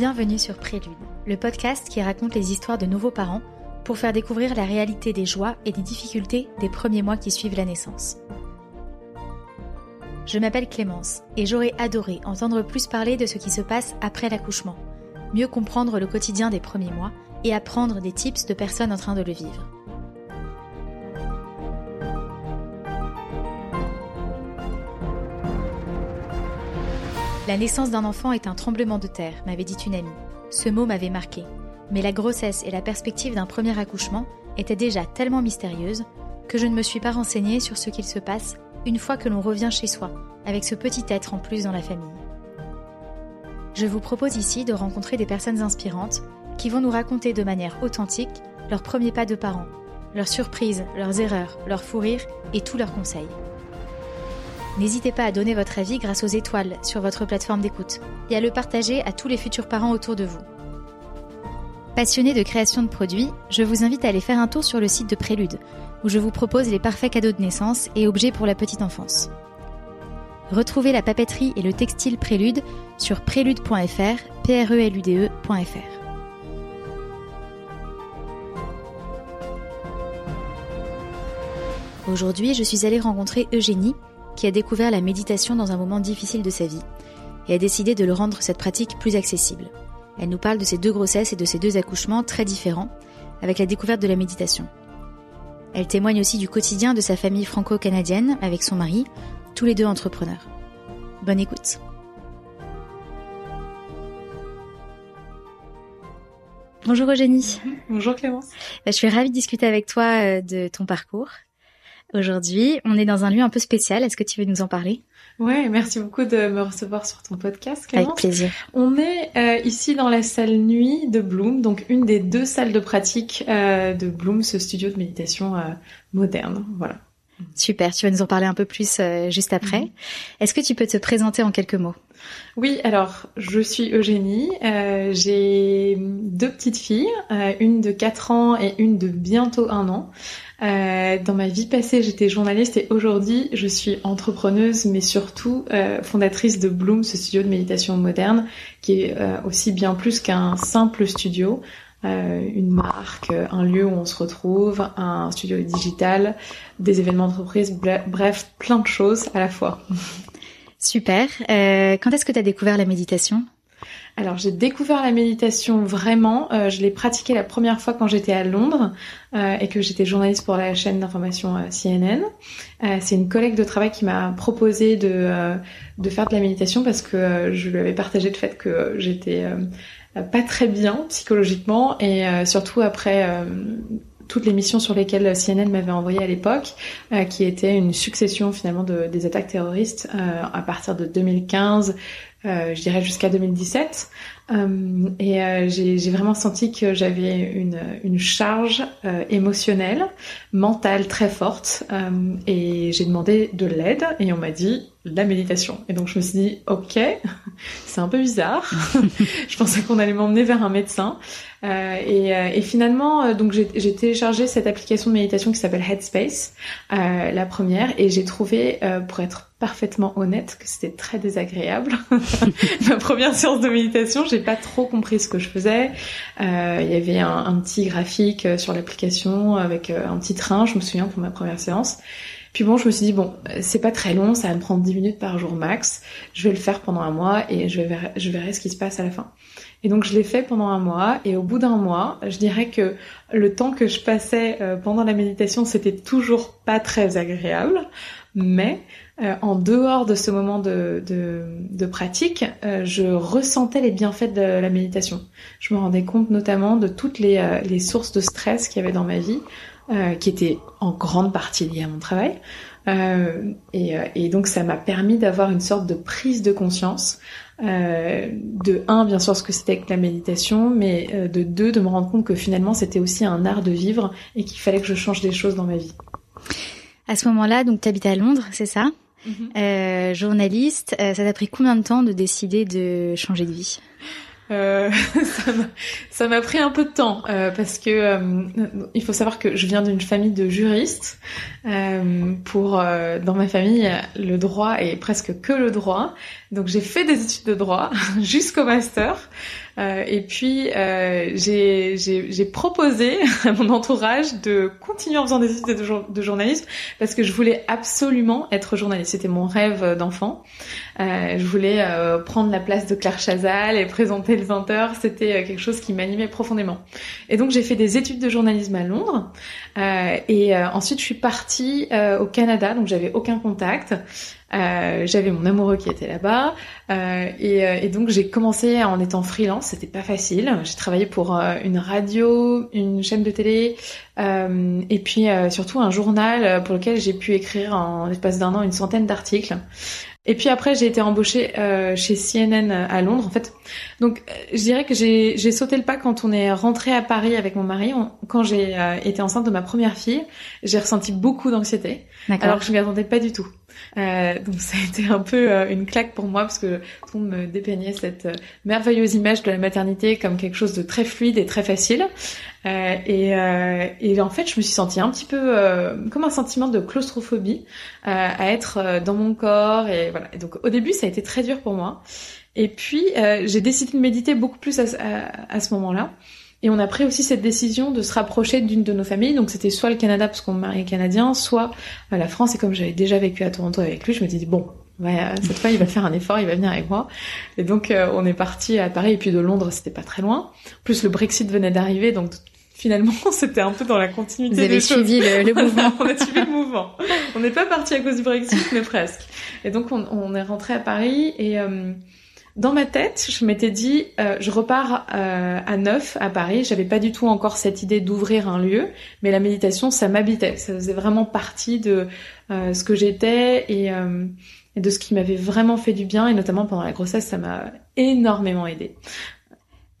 Bienvenue sur Prélude, le podcast qui raconte les histoires de nouveaux parents pour faire découvrir la réalité des joies et des difficultés des premiers mois qui suivent la naissance. Je m'appelle Clémence et j'aurais adoré entendre plus parler de ce qui se passe après l'accouchement, mieux comprendre le quotidien des premiers mois et apprendre des tips de personnes en train de le vivre. La naissance d'un enfant est un tremblement de terre, m'avait dit une amie. Ce mot m'avait marqué. Mais la grossesse et la perspective d'un premier accouchement étaient déjà tellement mystérieuses que je ne me suis pas renseignée sur ce qu'il se passe une fois que l'on revient chez soi, avec ce petit être en plus dans la famille. Je vous propose ici de rencontrer des personnes inspirantes qui vont nous raconter de manière authentique leurs premiers pas de parents, leurs surprises, leurs erreurs, leurs fous rires et tous leurs conseils. N'hésitez pas à donner votre avis grâce aux étoiles sur votre plateforme d'écoute et à le partager à tous les futurs parents autour de vous. Passionné de création de produits, je vous invite à aller faire un tour sur le site de Prélude, où je vous propose les parfaits cadeaux de naissance et objets pour la petite enfance. Retrouvez la papeterie et le textile Prélude sur prélude.fr, p-r-e-l-u-d-e.fr. Aujourd'hui, je suis allée rencontrer Eugénie, qui a découvert la méditation dans un moment difficile de sa vie et a décidé de le rendre cette pratique plus accessible. Elle nous parle de ses deux grossesses et de ses deux accouchements très différents avec la découverte de la méditation. Elle témoigne aussi du quotidien de sa famille franco-canadienne avec son mari, tous les deux entrepreneurs. Bonne écoute. Bonjour Eugénie. Bonjour Clémence. Je suis ravie de discuter avec toi euh, de ton parcours. Aujourd'hui, on est dans un lieu un peu spécial. Est-ce que tu veux nous en parler? Ouais, merci beaucoup de me recevoir sur ton podcast, Clémence. Avec plaisir. On est euh, ici dans la salle nuit de Bloom, donc une des deux salles de pratique euh, de Bloom, ce studio de méditation euh, moderne. Voilà. Super, tu vas nous en parler un peu plus juste après. Mm-hmm. Est-ce que tu peux te présenter en quelques mots? Oui, alors je suis Eugénie, euh, j'ai deux petites filles, euh, une de 4 ans et une de bientôt un an. Euh, dans ma vie passée, j'étais journaliste et aujourd'hui, je suis entrepreneuse, mais surtout euh, fondatrice de Bloom, ce studio de méditation moderne, qui est euh, aussi bien plus qu'un simple studio, euh, une marque, un lieu où on se retrouve, un studio digital, des événements d'entreprise, bref, plein de choses à la fois. Super. Euh, quand est-ce que tu as découvert la méditation? Alors j'ai découvert la méditation vraiment. Euh, je l'ai pratiquée la première fois quand j'étais à Londres euh, et que j'étais journaliste pour la chaîne d'information euh, CNN. Euh, c'est une collègue de travail qui m'a proposé de, euh, de faire de la méditation parce que je lui avais partagé le fait que j'étais pas très bien psychologiquement et surtout après toutes les missions sur lesquelles CNN m'avait envoyé à l'époque, euh, qui étaient une succession finalement de, des attaques terroristes euh, à partir de 2015, euh, je dirais jusqu'à 2017. et j'ai vraiment senti que j'avais une, une charge émotionnelle, mentale très forte, et j'ai demandé de l'aide et on m'a dit la méditation. Et donc je me suis dit, ok, c'est un peu bizarre. je pensais qu'on allait m'emmener vers un médecin. Euh, et, euh, et, finalement, euh, donc j'ai téléchargé cette application de méditation qui s'appelle Headspace, euh, la première, et j'ai trouvé, euh, pour être parfaitement honnête, que c'était très désagréable. Ma première séance de méditation, j'ai pas trop compris ce que je faisais. Il y avait un, petit graphique sur l'application avec un petit train, je me souviens pour ma première séance. Puis bon, je me suis dit, bon, c'est pas très long, ça va me prendre 10 minutes par jour max. Je vais le faire pendant un mois et je verrai, je verrai ce qui se passe à la fin. Et donc je l'ai fait pendant un mois et au bout d'un mois, je dirais que le temps que je passais euh, pendant la méditation, c'était toujours pas très agréable, mais euh, en dehors de ce moment de, de, de pratique, euh, je ressentais les bienfaits de la méditation. Je me rendais compte notamment de toutes les, les sources de stress qu'il y avait dans ma vie, qui étaient en grande partie liées à mon travail. Et, et, donc ça m'a permis d'avoir une sorte de prise de conscience euh, de un, bien sûr, ce que c'était que la méditation, mais euh, de deux, de me rendre compte que finalement, c'était aussi un art de vivre et qu'il fallait que je change des choses dans ma vie. À ce moment-là, donc, tu habites à Londres, c'est ça? Mm -hmm. Journaliste, ça t'a pris combien de temps de décider de changer de vie? Euh, ça m'a pris un peu de temps euh, parce que euh, il faut savoir que je viens d'une famille de juristes. Euh, pour dans ma famille, le droit est presque que le droit. Donc j'ai fait des études de droit jusqu'au master. Euh, et puis euh, j'ai proposé à mon entourage de continuer en faisant des études de, de, journalisme parce que je voulais absolument être journaliste. C'était mon rêve d'enfant. Euh, je voulais euh, prendre la place de Claire Chazal et présenter le 20h. C'était euh, quelque chose qui m'animait profondément. Et donc j'ai fait des études de journalisme à Londres. et ensuite je suis partie au Canada, donc j'avais aucun contact. Euh, j'avais mon amoureux qui était là-bas euh, et, et, donc j'ai commencé en étant freelance. C'était pas facile. J'ai travaillé pour une radio, une chaîne de télé et puis surtout un journal pour lequel j'ai pu écrire en l'espace d'un an une centaine d'articles. Et puis après, j'ai été embauchée euh, chez CNN à Londres, en fait. Donc, euh, je dirais que j'ai sauté le pas quand on est rentré à Paris avec mon mari. quand j'ai euh, été enceinte de ma première fille, j'ai ressenti beaucoup d'anxiété, alors que je m'y attendais pas du tout. Euh, donc ça a été un peu euh, une claque pour moi parce que monde me dépeignait cette euh, merveilleuse image de la maternité comme quelque chose de très fluide et très facile. Et, et, en fait, je me suis sentie un petit peu comme un sentiment de claustrophobie à être dans mon corps et voilà. Donc au début, ça a été très dur pour moi. Et puis j'ai décidé de méditer beaucoup plus à ce moment-là. Et on a pris aussi cette décision de se rapprocher d'une de nos familles. Donc c'était soit le Canada parce qu'on est canadien, soit euh, la France. Et comme j'avais déjà vécu à Toronto avec lui, je me dit bon, ouais, cette fois il va faire un effort, il va venir avec moi. Et donc euh, on est parti à Paris et puis de Londres, c'était pas très loin. plus le Brexit venait d'arriver, donc finalement c'était un peu dans la continuité. Vous avez suivi le, mouvement. on a suivi le mouvement. On n'est pas parti à cause du Brexit, mais presque. Et donc on, on est rentré à Paris et euh, dans ma tête, je m'étais dit, euh, je repars euh, à neuf à Paris. J'avais pas du tout encore cette idée d'ouvrir un lieu, mais la méditation, ça m'habitait. Ça faisait vraiment partie de euh, ce que j'étais et, et, de ce qui m'avait vraiment fait du bien. Et notamment pendant la grossesse, ça m'a énormément aidé.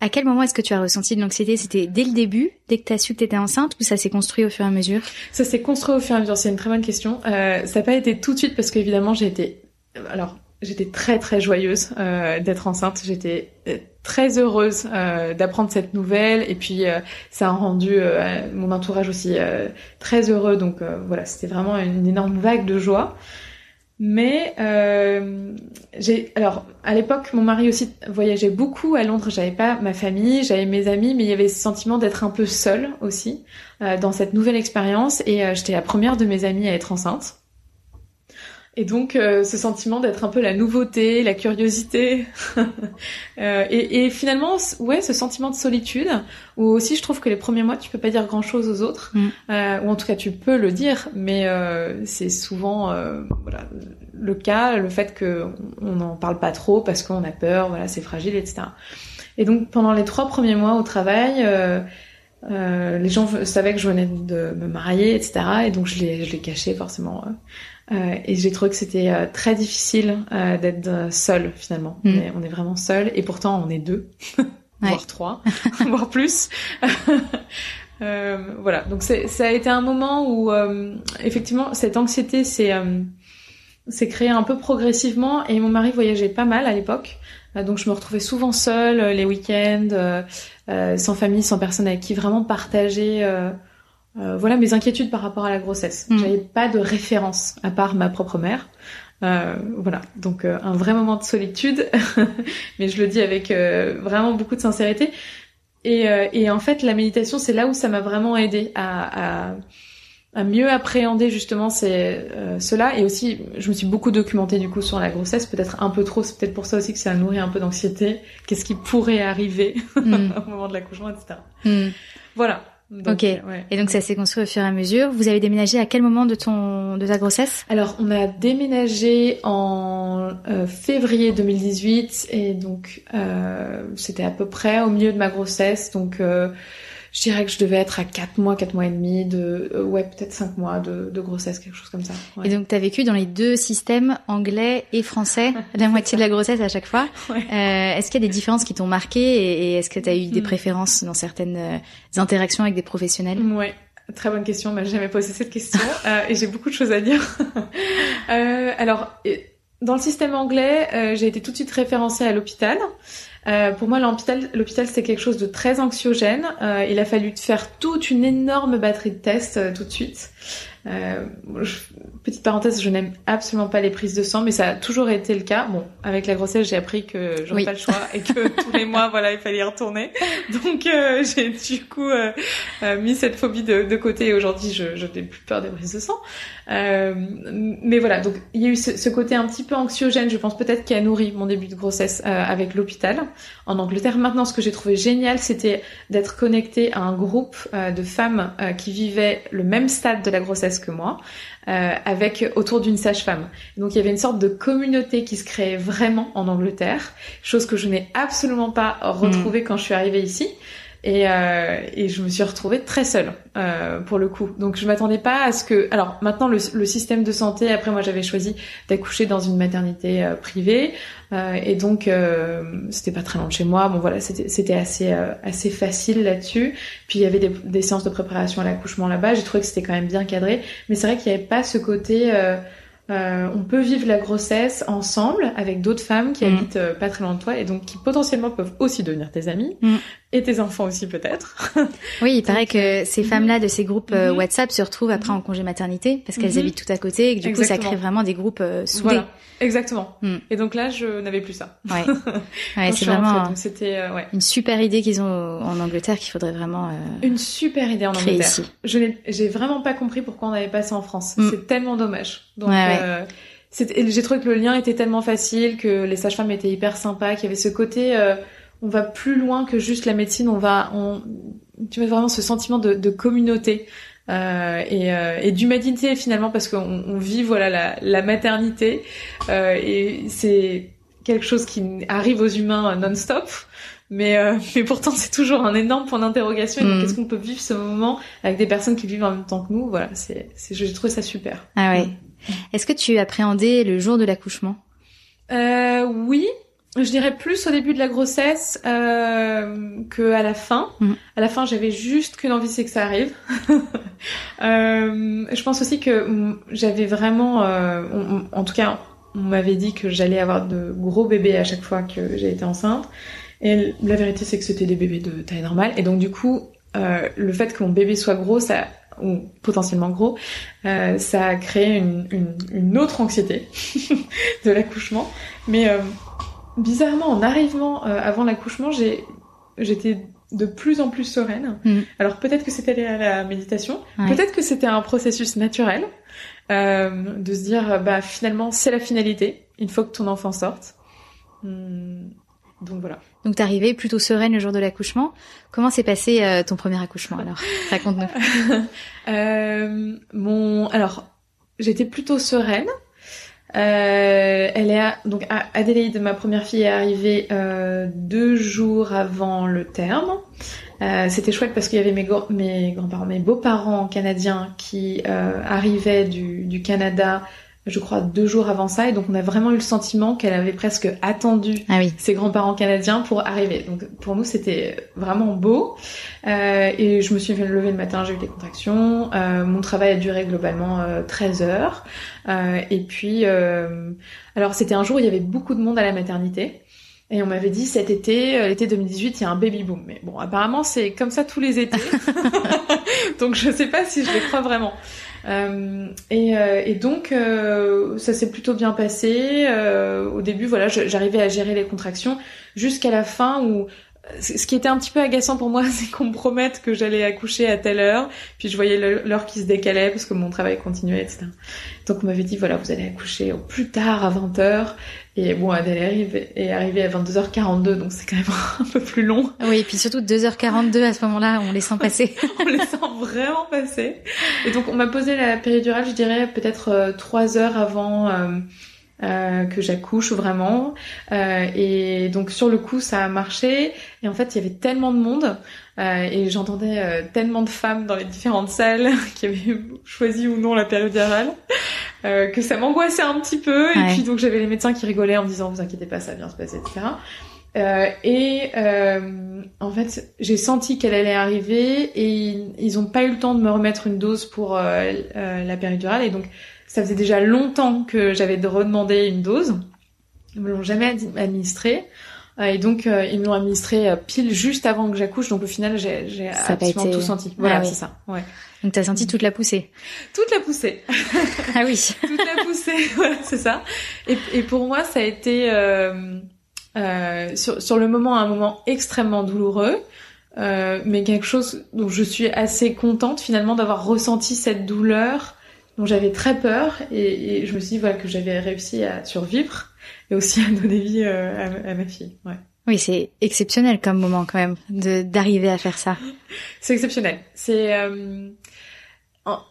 À quel moment est-ce que tu as ressenti de l'anxiété? C'était dès le début, dès que tu as su que tu étais enceinte, ou ça s'est construit au fur et à mesure? Ça s'est construit au fur et à mesure. C'est une très bonne question. ça n'a pas été tout de suite parce qu'évidemment j'ai été alors j'étais très très joyeuse euh, d'être enceinte. J'étais euh, très heureuse euh, d'apprendre cette nouvelle et puis euh, ça a rendu euh, mon entourage aussi très heureux. Donc voilà, c'était vraiment une énorme vague de joie. Mais j'ai alors à l'époque mon mari aussi voyageait beaucoup à Londres. J'avais pas ma famille, j'avais mes amis, mais il y avait ce sentiment d'être un peu seule aussi dans cette nouvelle expérience. Et j'étais la première de mes amies à être enceinte. Et donc euh, ce sentiment d'être un peu la nouveauté, la curiosité, euh, et, et, finalement ouais ce sentiment de solitude où aussi je trouve que les premiers mois tu peux pas dire grand chose aux autres, mm. euh, ou en tout cas tu peux le dire, mais euh, c'est souvent euh, voilà le cas, le fait que on n'en parle pas trop parce qu'on a peur, voilà c'est fragile etc. Et donc pendant les trois premiers mois au travail euh, les gens savaient que je venais de me marier, etc. Et donc je l'ai, je l'ai caché forcément. Euh, et j'ai trouvé que c'était euh, très difficile euh, d'être seul finalement. Mm. On, est, vraiment seul et pourtant on est deux, voire trois, voire plus. voilà. Donc ça a été un moment où effectivement cette anxiété s'est s'est créée un peu progressivement et mon mari voyageait pas mal à l'époque. donc je me retrouvais souvent seule les week-ends, sans famille, sans personne avec qui vraiment partager euh, voilà mes inquiétudes par rapport à la grossesse. Mm. J'avais pas de référence à part ma propre mère. Euh, voilà, donc euh, un vrai moment de solitude, mais je le dis avec vraiment beaucoup de sincérité. Et, et en fait, la méditation, c'est là où ça m'a vraiment aidé à, à, à, mieux appréhender justement c'est cela. Et aussi, je me suis beaucoup documentée du coup sur la grossesse, peut-être un peu trop. C'est peut-être pour ça aussi que ça a nourri un peu d'anxiété. Qu'est-ce qui pourrait arriver mm. au moment de l'accouchement, etc. Mm. Voilà ok. Et donc ça s'est construit au fur et à mesure. Vous avez déménagé à quel moment de ton de ta grossesse? Alors on a déménagé en euh, février 2018 et donc euh, c'était à peu près au milieu de ma grossesse. Donc euh, je dirais que je devais être à 4 mois, 4 mois et demi de, euh, ouais, peut-être 5 mois de, de, grossesse, quelque chose comme ça. Et donc, tu as vécu dans les deux systèmes, anglais et français, la moitié de la grossesse à chaque fois. Ouais. Euh, est-ce qu'il y a des différences qui t'ont marqué et, est-ce que tu as eu des hmm. préférences dans certaines euh, interactions avec des professionnels? Ouais. Très bonne question, mais jamais posé cette question euh, et j'ai beaucoup de choses à dire. euh, alors, dans le système anglais, j'ai été tout de suite référencée à l'hôpital. Euh, pour moi, l'hôpital, c'est quelque chose de très anxiogène. Euh, il a fallu faire toute une énorme batterie de tests euh, tout de suite. Euh, petite parenthèse, je n'aime absolument pas les prises de sang, mais ça a toujours été le cas. Bon, avec la grossesse, j'ai appris que j'aurais pas le choix et que tous les mois, voilà, il fallait y retourner. Donc euh, j'ai du coup euh, mis cette phobie de, de côté et aujourd'hui, je, je n'ai plus peur des prises de sang. mais voilà, donc il y a eu ce, ce, côté un petit peu anxiogène, je pense peut-être qui a nourri mon début de grossesse avec l'hôpital en Angleterre. Maintenant, ce que j'ai trouvé génial, c'était d'être connectée à un groupe de femmes qui vivaient le même stade de la grossesse que moi, euh, avec autour d'une sage-femme. Donc il y avait une sorte de communauté qui se créait vraiment en Angleterre, chose que je n'ai absolument pas retrouvée mm. quand je suis arrivée ici. Et, euh, et je me suis retrouvée très seule euh, pour le coup. Donc je m'attendais pas à ce que. Alors maintenant le, le système de santé. Après moi j'avais choisi d'accoucher dans une maternité euh, privée euh, et donc euh, c'était pas très loin de chez moi. Bon voilà c'était assez assez facile là-dessus. Puis il y avait des, des séances de préparation à l'accouchement là-bas. J'ai trouvé que c'était quand même bien cadré. Mais c'est vrai qu'il n'y avait pas ce côté euh, on peut vivre la grossesse ensemble avec d'autres femmes qui mm. habitent euh, pas très loin de toi et donc qui potentiellement peuvent aussi devenir tes amis mm. Et tes enfants aussi peut-être. oui, il paraît que ces femmes-là de ces groupes euh, mm-hmm. WhatsApp se retrouvent après en congé maternité parce qu'elles mm-hmm. habitent tout à côté et que du coup ça crée vraiment des groupes soudés. Voilà. Exactement. Mm. Et donc là, je n'avais plus ça. Ouais. ouais c'est vraiment c'était ouais. une super idée qu'ils ont en Angleterre qu'il faudrait vraiment une super idée en Angleterre. Ici. Je n'ai j'ai vraiment pas compris pourquoi on n'avait pas ça en France. C'est tellement dommage. Donc euh, j'ai trouvé que le lien était tellement facile, que les sages-femmes étaient hyper sympas, qu'il y avait ce côté, euh, on va plus loin que juste la médecine, on va, on, tu vois vraiment ce sentiment de, de communauté. Euh, et, euh, et d'humanité finalement parce qu'on on vit voilà la, la maternité euh, et c'est quelque chose qui arrive aux humains non-stop mais mais pourtant c'est toujours un énorme point d'interrogation. Mm. qu'est-ce qu'on peut vivre ce moment avec des personnes qui vivent en même temps que nous? Voilà c'est j'ai trouvé ça super. Ah ouais. Est-ce que tu appréhendais le jour de l'accouchement? Euh, Oui, je dirais plus au début de la grossesse euh, que à la fin. Mm. À la fin, j'avais juste qu'une envie, c'est que ça arrive. euh, je pense aussi que j'avais vraiment, euh, en tout cas, on m'avait dit que j'allais avoir de gros bébés à chaque fois que j'ai été enceinte. Et la vérité, c'est que c'était des bébés de taille normale. Et donc, du coup, euh, le fait que mon bébé soit gros, ça ou potentiellement gros, euh, ça a créé une, une, une autre anxiété de l'accouchement. Mais euh, bizarrement, en arrivant euh, avant l'accouchement, j'ai j'étais de plus en plus sereine. Mm. Alors peut-être que c'était à la méditation, peut-être que c'était un processus naturel euh, de se dire bah finalement c'est la finalité, il faut que ton enfant sorte. Hum, donc voilà. Donc t'es arrivée plutôt sereine le jour de l'accouchement. Comment s'est passé euh, ton premier accouchement alors? Raconte-nous. euh, mon alors j'étais plutôt sereine. Euh, elle est donc Adélaïde, ma première fille, est arrivée euh, deux jours avant le terme. Euh, c'était chouette parce qu'il y avait mes, mes grands-parents, mes beaux-parents canadiens qui euh, arrivaient du, du Canada je crois, deux jours avant ça. Et donc, on a vraiment eu le sentiment qu'elle avait presque attendu ah oui. ses grands-parents canadiens pour arriver. Donc, pour nous, c'était vraiment beau. Euh, et je me suis levée le matin, j'ai eu des contractions. Euh, mon travail a duré globalement euh, 13 heures. Euh, et puis, euh, alors, c'était un jour où il y avait beaucoup de monde à la maternité. Et on m'avait dit cet été, euh, l'été 2018, il y a un baby boom. Mais bon, apparemment, c'est comme ça tous les étés. donc, je sais pas si je les crois vraiment. Euh, et, euh, et, donc euh, ça s'est plutôt bien passé. au début, voilà, j'arrivais à gérer les contractions jusqu'à la fin où ce qui était un petit peu agaçant pour moi, c'est qu'on me promette que j'allais accoucher à telle heure, puis je voyais l'heure qui se décalait parce que mon travail continuait, etc. Donc on m'avait dit voilà, vous allez accoucher au plus tard à 20h. Et bon, Adèle est arrivée à 22h42, donc c'est quand même un peu plus long. Oui, et puis surtout 2h42 à ce moment-là, on les sent passer. on les sent vraiment passer. Et donc on m'a posé la péridurale, je dirais peut-être 3 euh, heures avant euh, que j'accouche vraiment. Euh, et donc sur le coup, ça a marché. Et en fait, il y avait tellement de monde euh, et j'entendais euh, tellement de femmes dans les différentes salles qui avaient choisi ou non la péridurale euh, que ça m'angoissait un petit peu. Et puis donc j'avais les médecins qui rigolaient en me disant vous inquiétez pas, ça va bien se passer, etc. Euh, et euh, en fait, j'ai senti qu'elle allait arriver et ils n'ont pas eu le temps de me remettre une dose pour euh, la péridurale. Et donc, ça faisait déjà longtemps que j'avais redemandé une dose. Ils me l'ont jamais administré. et donc ils me l'ont administré pile juste avant que j'accouche. Donc au final, j'ai, absolument été... tout senti. Voilà, ah c'est ça. Ouais. Donc t'as senti toute la poussée. Toute la poussée. ah oui. toute la poussée, voilà, c'est ça. Et, et, pour moi, ça a été euh, euh, sur, sur le moment un moment extrêmement douloureux, euh, mais quelque chose dont je suis assez contente finalement d'avoir ressenti cette douleur dont j'avais très peur et, et, je me suis dit voilà que j'avais réussi à survivre et aussi à donner vie euh, à, à ma fille. Ouais. Oui, c'est exceptionnel comme moment quand même de d'arriver à faire ça. c'est exceptionnel. C'est euh,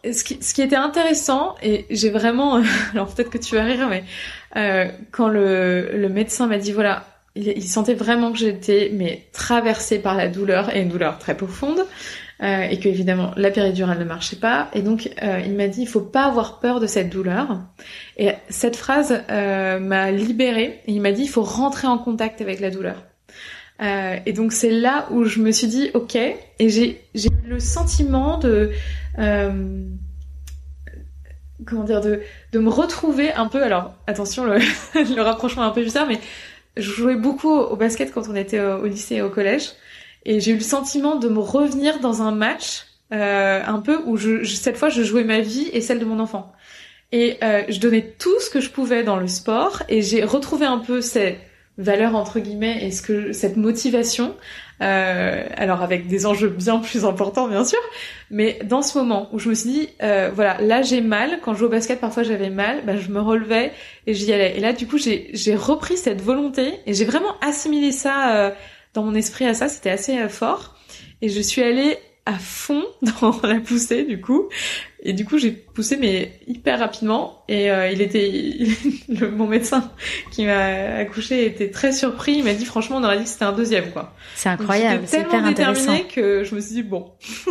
ce qui, ce qui était intéressant et j'ai vraiment alors peut-être que tu vas rire mais euh, quand le, le médecin m'a dit voilà il, il sentait vraiment que j'étais mais traversée par la douleur et une douleur très profonde euh, et que évidemment la péridurale ne marchait pas. Et donc euh, il m'a dit il faut pas avoir peur de cette douleur. Et cette phrase euh, m'a libérée. Et il m'a dit il faut rentrer en contact avec la douleur. Euh, et donc c'est là où je me suis dit ok. Et j'ai j'ai eu le sentiment de euh, comment dire de de me retrouver un peu. Alors attention le, le rapprochement est un peu bizarre mais je jouais beaucoup au basket quand on était au, au lycée et au collège et j'ai eu le sentiment de me revenir dans un match euh, un peu où je, cette fois je jouais ma vie et celle de mon enfant. Et euh, je donnais tout ce que je pouvais dans le sport et j'ai retrouvé un peu ces valeurs entre guillemets et ce que cette motivation. Euh, alors avec des enjeux bien plus importants bien sûr, mais dans ce moment où je me suis dit euh, voilà là j'ai mal quand je joue au basket parfois j'avais mal, ben, je me relevais et j'y allais. Et là du coup j'ai j'ai repris cette volonté et j'ai vraiment assimilé ça euh, dans mon esprit à ça, c'était assez euh, fort. Et je suis allée à fond dans la poussée du coup et du coup, j'ai poussé mais hyper rapidement et euh, il était le, mon médecin qui m'a accouché était très surpris. Il m'a dit franchement, on aurait dit que c'était un deuxième quoi. C'est incroyable, c'est hyper intéressant. que je me suis dit bon.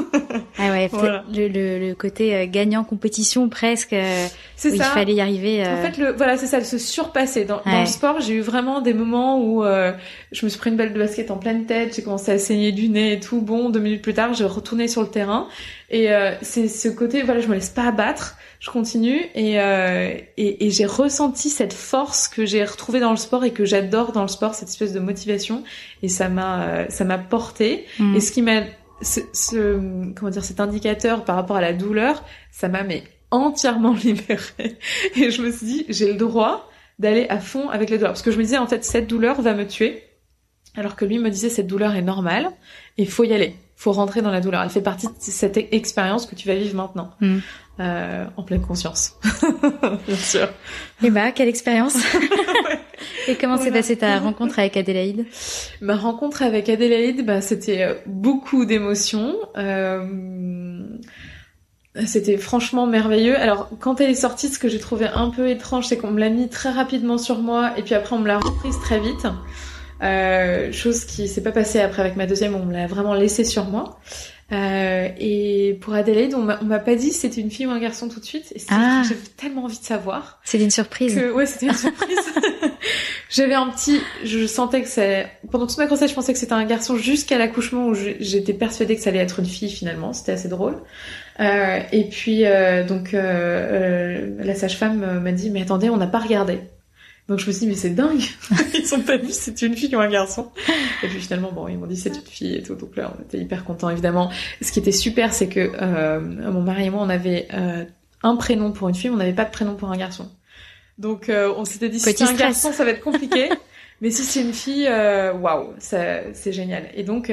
ah ouais, le, le, le, côté euh, gagnant compétition presque. Euh, c'est ça. Il fallait y arriver. En fait, le, voilà, c'est ça, se surpasser. Dans, dans le sport, j'ai eu vraiment des moments où je me suis pris une balle de basket en pleine tête, j'ai commencé à saigner du nez et tout. Bon, deux minutes plus tard, je retournais sur le terrain et euh, c'est ce côté, voilà, je me laisse pas abattre, je continue et, euh, et, et j'ai ressenti cette force que j'ai retrouvée dans le sport et que j'adore dans le sport, cette espèce de motivation et ça m'a euh, ça m'a porté. Mm. Et ce qui m'a ce, ce, comment dire cet indicateur par rapport à la douleur, ça m'a mais entièrement libérée et je me suis dit j'ai le droit d'aller à fond avec les douleurs parce que je me disais en fait cette douleur va me tuer alors que lui me disait cette douleur est normale et faut y aller faut rentrer dans la douleur. Elle fait partie de cette expérience que tu vas vivre maintenant, mm. euh, en pleine conscience, bien sûr. Et eh bah, quelle expérience Et comment s'est passée ta rencontre avec Adélaïde? Ma rencontre avec Adélaïde, bah, c'était euh, beaucoup d'émotions. Euh... C'était franchement merveilleux. Alors, quand elle est sortie, ce que j'ai trouvé un peu étrange, c'est qu'on me l'a mis très rapidement sur moi, et puis après on me l'a reprise très vite. Euh, chose qui s'est pas passée après avec ma deuxième, on me l'a vraiment laissé sur moi. Euh, et pour Adélaïde, on m'a pas dit si c'était une fille ou un garçon tout de suite. Et ah. j'avais tellement envie de savoir. C'était une surprise. Que, ouais, c'était une surprise. j'avais un petit, je sentais que c'est, pendant toute ma grossesse, je pensais que c'était un garçon jusqu'à l'accouchement où j'étais persuadée que ça allait être une fille finalement. C'était assez drôle. Euh, et puis, euh, donc, euh, euh, la sage-femme m'a dit, mais attendez, on n'a pas regardé. Donc je me suis dit mais c'est dingue, ils ont pas dit c'est une fille ou un garçon. Et puis finalement bon ils m'ont dit c'est une fille et tout donc là on était hyper contents évidemment. Ce qui était super c'est que euh, mon mari et moi on avait euh, un prénom pour une fille, mais on n'avait pas de prénom pour un garçon. Donc euh, on s'était dit si c'est un garçon ça va être compliqué, mais si c'est une fille euh, waouh c'est génial. Et donc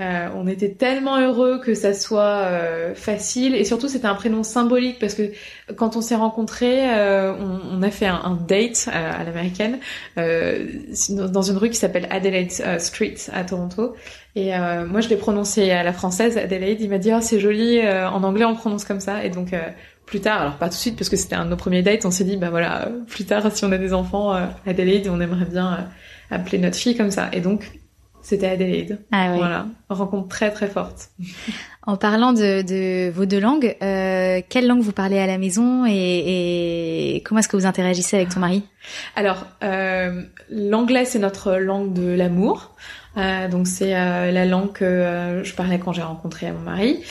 euh, on était tellement heureux que ça soit euh, facile. Et surtout c'était un prénom symbolique parce que quand on s'est rencontrés, euh, on, a fait un, date à, l'américaine dans une rue qui s'appelle Adelaide Street à Toronto. Et moi je l'ai prononcé à la française Adelaide. Il m'a dit oh c'est joli en anglais on prononce comme ça. Et donc plus tard, alors pas tout de suite parce que c'était un de nos premiers dates, on s'est dit bah voilà plus tard si on a des enfants Adelaide on aimerait bien appeler notre fille comme ça. Et donc c'était Adélaïde. Ah oui. Voilà, rencontre très très forte. En parlant de, de vos deux langues, euh, quelle langue vous parlez à la maison et, et comment est-ce que vous interagissez avec ton mari? Alors, euh, l'anglais c'est notre langue de l'amour. Euh, donc c'est la langue que je parlais quand j'ai rencontré mon mari.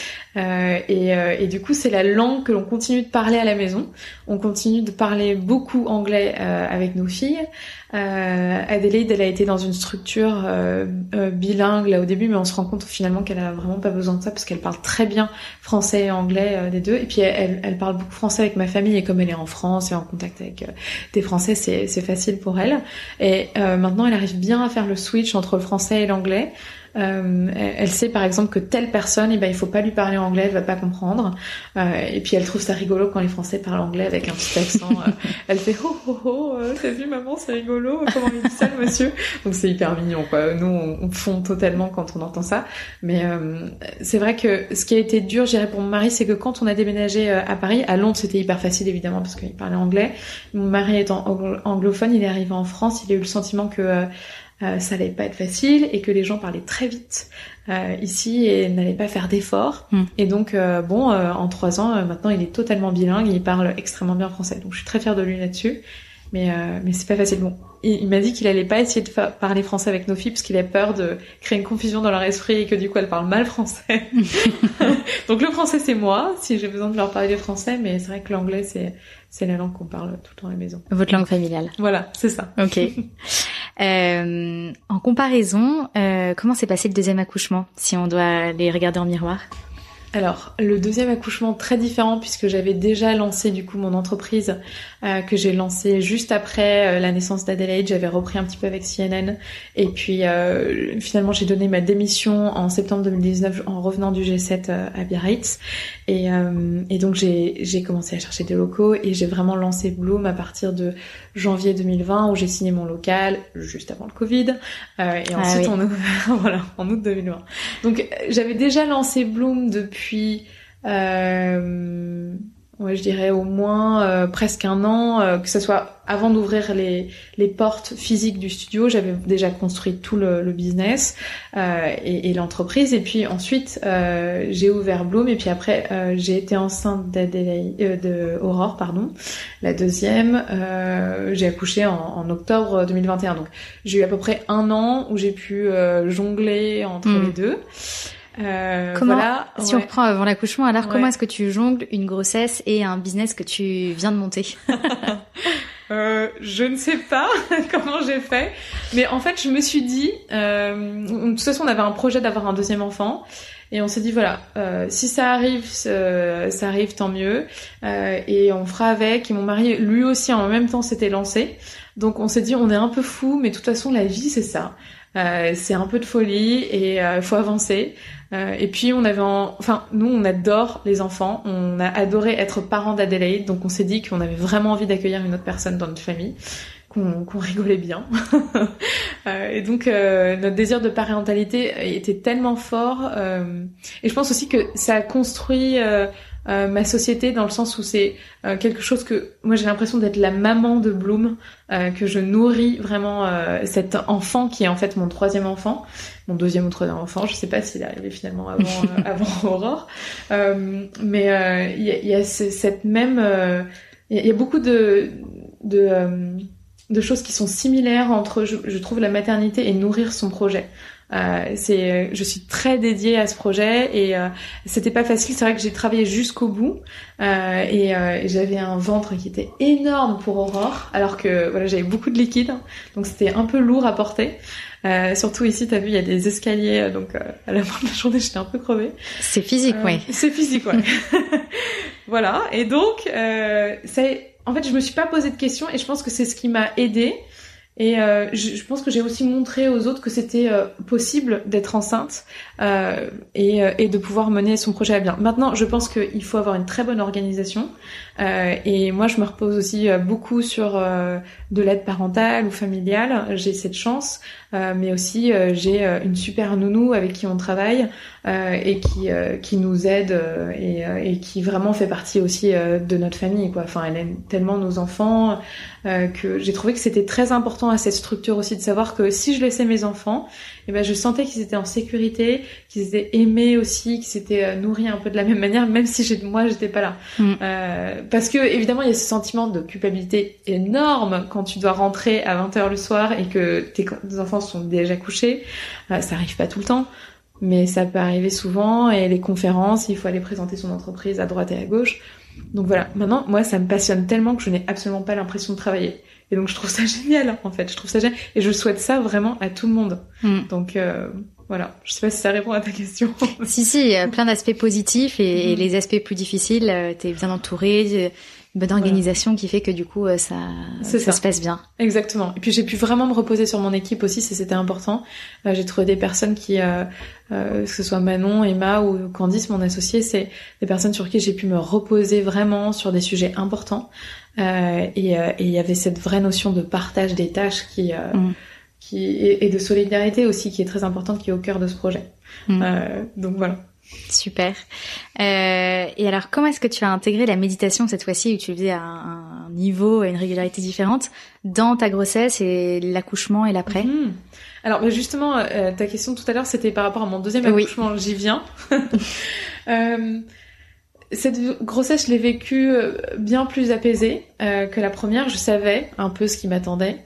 Et, et, du coup c'est la langue que l'on continue de parler à la maison. On continue de parler beaucoup anglais avec nos filles. Adélaïde, elle a été dans une structure bilingue là au début, mais on se rend compte finalement qu'elle a vraiment pas besoin de ça parce qu'elle parle très bien français et anglais des deux. Et puis elle, elle, parle beaucoup français avec ma famille et comme elle est en France et en contact avec des Français, c'est facile pour elle. Et maintenant elle arrive bien à faire le switch entre le français et l'anglais. Euh, elle sait par exemple que telle personne, eh ben, il faut pas lui parler anglais, elle va pas comprendre. Euh, et puis elle trouve ça rigolo quand les Français parlent anglais avec un petit accent. Euh, elle fait oh oh oh, euh, t'as vu maman, c'est rigolo, comment il dit ça monsieur? Donc c'est hyper mignon quoi. Nous on, on, fond totalement quand on entend ça. Mais euh, c'est vrai que ce qui a été dur, je dirais pour mon mari, c'est que quand on a déménagé à Paris, à Londres c'était hyper facile évidemment parce qu'il parlait anglais. Mon mari étant anglophone, il est arrivé en France, il a eu le sentiment que euh, ça allait pas être facile et que les gens parlaient très vite euh, ici et n'allaient pas faire d'efforts. Hmm. Et donc euh, bon, en trois ans, maintenant il est totalement bilingue, il parle extrêmement bien français. Donc je suis très fière de lui là-dessus. Mais mais c'est pas facile. Bon, il, m'a dit qu'il allait pas essayer de parler français avec nos filles parce qu'il a peur de créer une confusion dans leur esprit et que du coup elles parlent mal français. donc le français c'est moi si j'ai besoin de leur parler français, mais c'est vrai que l'anglais c'est c'est la langue qu'on parle tout le temps à la maison. Votre langue familiale. Voilà, c'est ça. Ok. Euh, en comparaison, euh, comment s'est passé le deuxième accouchement, si on doit les regarder en miroir? Alors, le deuxième accouchement très différent puisque j'avais déjà lancé du coup mon entreprise euh, que j'ai lancée juste après euh, la naissance d'Adelaide. J'avais repris un petit peu avec CNN et puis euh, finalement j'ai donné ma démission en septembre 2019 en revenant du G7 à Biarritz et, et donc j'ai commencé à chercher des locaux et j'ai vraiment lancé Bloom à partir de janvier 2020 où j'ai signé mon local juste avant le Covid et ah ensuite on voilà en août 2020. Donc j'avais déjà lancé Bloom depuis depuis, euh, ouais, je dirais au moins euh, presque un an, euh, que ce soit avant d'ouvrir les, les portes physiques du studio, j'avais déjà construit tout le, le business euh, et, et l'entreprise. Et puis ensuite, euh, j'ai ouvert Bloom et puis après, j'ai été enceinte d'Adélaïde, de Aurore, pardon, la deuxième. j'ai accouché en, en, octobre 2021. Donc j'ai eu à peu près un an où j'ai pu jongler entre hmm. les deux. Euh, comment, voilà, si on reprend avant l'accouchement, alors comment est-ce que tu jongles une grossesse et un business que tu viens de monter euh, Je ne sais pas comment j'ai fait, mais en fait, je me suis dit, euh, de toute façon, on avait un projet d'avoir un deuxième enfant. Et on s'est dit voilà, euh, si ça arrive, ça arrive tant mieux. Euh, et on fera avec. Et mon mari, lui aussi, en même temps, s'était lancé. Donc on s'est dit on est un peu fou, mais de toute façon la vie c'est ça. Euh, c'est un peu de folie et euh, faut avancer. Euh, et puis on avait, enfin nous on adore les enfants, on a adoré être parents d'Adélaïde, donc on s'est dit qu'on avait vraiment envie d'accueillir une autre personne dans notre famille, qu'on rigolait bien. et donc notre désir de parentalité était tellement fort, et je pense aussi que ça a construit euh, ma société dans le sens où c'est euh, quelque chose que moi j'ai l'impression d'être la maman de Bloom, euh, que je nourris vraiment cet enfant qui est en fait mon troisième enfant, mon deuxième ou troisième enfant, je sais pas s'il est arrivé finalement avant avant Aurore, mais il y a, y, a, cette même, il y, a beaucoup de de de choses qui sont similaires entre, je, je, trouve, la maternité et nourrir son projet. Euh, c'est, je suis très dédiée à ce projet et euh, c'était pas facile. C'est vrai que j'ai travaillé jusqu'au bout euh, et, euh, j'avais un ventre qui était énorme pour Aurore, alors que voilà j'avais beaucoup de liquide, donc c'était un peu lourd à porter. Euh, surtout ici, t'as vu, il y a des escaliers, donc à la fin de la journée, j'étais un peu crevée. C'est physique, oui. C'est physique, ouais. voilà. Et donc, c'est, en fait, je me suis pas posé de questions et je pense que c'est ce qui m'a aidée et euh, je, pense que j'ai aussi montré aux autres que c'était euh, possible d'être enceinte euh, et, et, de pouvoir mener son projet à bien. Maintenant, je pense qu'il faut avoir une très bonne organisation Euh, et moi, je me repose aussi euh, beaucoup sur euh, de l'aide parentale ou familiale. J'ai cette chance, mais aussi j'ai une super nounou avec qui on travaille et qui qui nous aide et, et, qui vraiment fait partie aussi de notre famille. Quoi. Enfin, elle aime tellement nos enfants que j'ai trouvé que c'était très important à cette structure aussi de savoir que si je laissais mes enfants, eh ben je sentais qu'ils étaient en sécurité, qu'ils étaient aimés aussi, qu'ils s'étaient nourris un peu de la même manière, même si moi j'étais pas là. Mm. Euh, parce que évidemment, il y a ce sentiment de culpabilité énorme quand tu dois rentrer à 20h le soir et que tes enfants sont déjà couchés. Euh, ça arrive pas tout le temps, mais ça peut arriver souvent. Et les conférences, il faut aller présenter son entreprise à droite et à gauche. Donc voilà. Maintenant, moi, ça me passionne tellement que je n'ai absolument pas l'impression de travailler. Et donc je trouve ça génial en fait. Je trouve ça génial et je souhaite ça vraiment à tout le monde. Mm. Donc euh, voilà, je sais pas si ça répond à ta question. si si, plein d'aspects positifs et, mm. les aspects plus difficiles, euh, t'es bien entouré, une bonne organisation qui fait que du coup euh, ça ça, se passe bien. Exactement. Et puis j'ai pu vraiment me reposer sur mon équipe aussi, c'était important. Euh, j'ai trouvé des personnes qui, euh, que ce soit Manon, Emma ou Candice, mon associé, c'est des personnes sur qui j'ai pu me reposer vraiment sur des sujets importants. et il y avait cette vraie notion de partage des tâches qui mm qui et, de solidarité aussi qui est très importante qui est au cœur de ce projet. Mm. Donc voilà. Super. Euh, et alors, comment est-ce que tu as intégré la méditation cette fois-ci, où tu le faisais à un, niveau, à une régularité différente, dans ta grossesse et l'accouchement et l'après? Mm-hmm. Alors, bah, justement, euh, ta question tout à l'heure, c'était par rapport à mon deuxième accouchement. J'y viens. euh, cette grossesse, je l'ai vécue euh, bien plus apaisée euh, que la première. Je savais un peu ce qui m'attendait.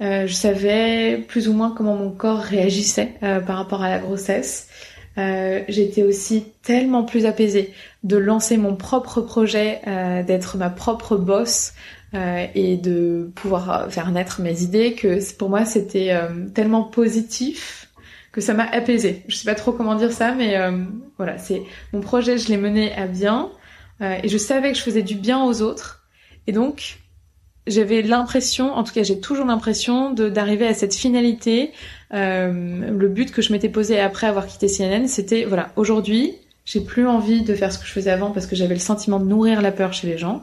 Euh, je savais plus ou moins comment mon corps réagissait euh, par rapport à la grossesse. Euh, j'étais aussi tellement plus apaisée de lancer mon propre projet, d'être ma propre boss et de pouvoir faire naître mes idées que pour moi c'était tellement positif que ça m'a apaisée. Je sais pas trop comment dire ça, mais voilà, c'est mon projet, je l'ai mené à bien et je savais que je faisais du bien aux autres. Et donc, j'avais l'impression, en tout cas j'ai toujours l'impression de d'arriver à cette finalité. Euh, le but que je m'étais posé après avoir quitté CNN, c'était voilà, aujourd'hui, j'ai plus envie de faire ce que je faisais avant parce que j'avais le sentiment de nourrir la peur chez les gens.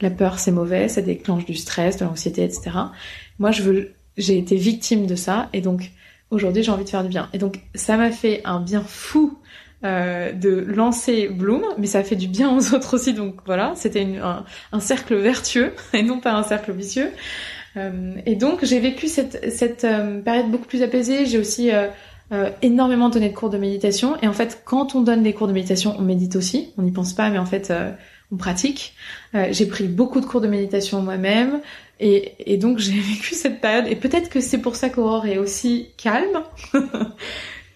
La peur, c'est mauvais, ça déclenche du stress, de l'anxiété, etc. Moi, je veux, j'ai été victime de ça et donc aujourd'hui, j'ai envie de faire du bien. Et donc, ça m'a fait un bien fou euh, de lancer Bloom, mais ça fait du bien aux autres aussi. Donc voilà, c'était un, un, cercle vertueux et non pas un cercle vicieux. Euh, et donc j'ai vécu cette, cette euh, période beaucoup plus apaisée. J'ai aussi euh, énormément donné de cours de méditation. Et en fait, quand on donne des cours de méditation, on médite aussi. On n'y pense pas, mais en fait, on pratique. j'ai pris beaucoup de cours de méditation moi-même. Et, et donc j'ai vécu cette période. Et peut-être que c'est pour ça qu'Aurore est aussi calme.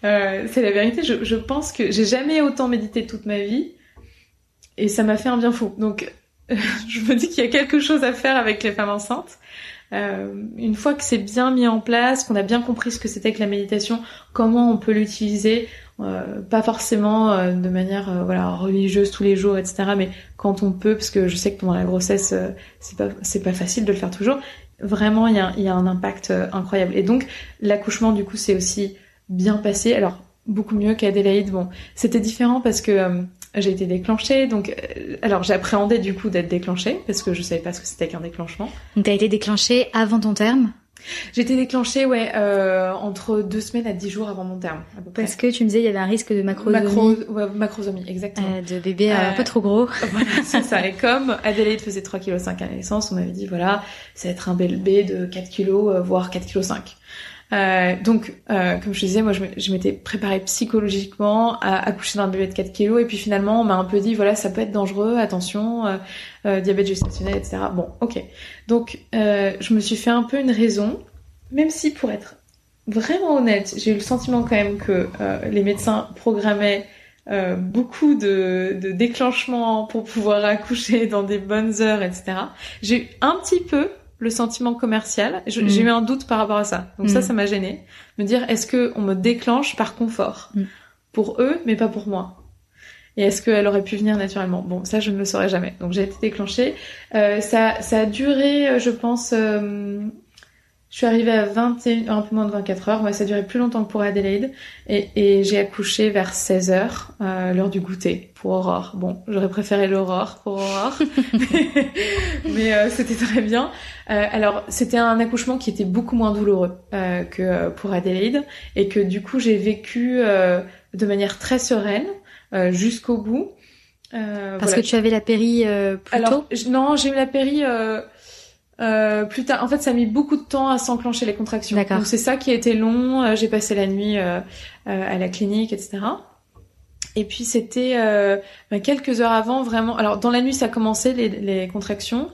Euh, c'est la vérité. Je, je, pense que j'ai jamais autant médité toute ma vie et ça m'a fait un bien fou. Donc, je me dis qu'il y a quelque chose à faire avec les femmes enceintes. Euh, une fois que c'est bien mis en place, qu'on a bien compris ce que c'était que la méditation, comment on peut l'utiliser, euh, pas forcément euh, de manière euh, voilà religieuse tous les jours, etc. Mais quand on peut, parce que je sais que pendant la grossesse, c'est pas c'est pas facile de le faire toujours. Vraiment, il y a, y a un impact incroyable. Et donc, l'accouchement, du coup, c'est aussi bien passé. Alors beaucoup mieux qu'Adélaïde. Bon, c'était différent parce que euh, j'ai été déclenchée. Donc, euh, alors j'appréhendais du coup d'être déclenchée parce que je savais pas ce que c'était qu'un déclenchement. Donc t'as été déclenchée avant ton terme? J'ai été déclenchée, ouais, euh, entre deux semaines à dix jours avant mon terme. Parce que tu me disais il y avait un risque de macrosomie. Macro, ouais, macrosomie, exactement. Euh, de bébé un peu trop gros. voilà, c'est ça. Et comme Adélaïde faisait 3,5 kg à la naissance, on m'avait dit voilà, ça va être un bébé de 4 kg, voire 4,5 kg. Euh, donc, euh, comme je disais, moi, je m'étais préparée psychologiquement à accoucher d'un bébé de 4 kilos, et puis finalement, on m'a un peu dit, voilà, ça peut être dangereux, attention, euh, euh diabète gestationnel, etc. Bon, ok. Donc, euh, je me suis fait un peu une raison, même si, pour être vraiment honnête, j'ai eu le sentiment quand même que les médecins programmaient beaucoup de, de déclenchements pour pouvoir accoucher dans des bonnes heures, etc. J'ai eu un petit peu le sentiment commercial. J'ai mm. eu un doute par rapport à ça. Donc ça, mm. ça m'a gêné. Me dire, est-ce que on me déclenche par confort mm. pour eux, mais pas pour moi? Et est-ce qu'elle aurait pu venir naturellement? Bon, ça, je ne le saurais jamais. Donc j'ai été déclenchée. Euh, ça, ça a duré, je pense. Euh, Je suis arrivée à 21, un peu moins de 24 heures. Ouais, ça a duré plus longtemps que pour Adelaide. Et, et j'ai accouché vers 16 heures, euh, l'heure du goûter pour Aurore. Bon, j'aurais préféré l'Aurore pour Aurore. mais euh, c'était très bien. Euh, alors, c'était un accouchement qui était beaucoup moins douloureux euh, que pour Adelaide. Et que du coup, j'ai vécu de manière très sereine jusqu'au bout. Parce que tu avais la péri plus alors, Non, j'ai eu la péri euh, plus tard, en fait, ça a mis beaucoup de temps à s'enclencher les contractions. Donc c'est ça qui a été long. Euh, j'ai passé la nuit euh, à la clinique, etc. Et puis c'était bah, quelques heures avant, vraiment. Alors dans la nuit, ça a commencé les, les contractions.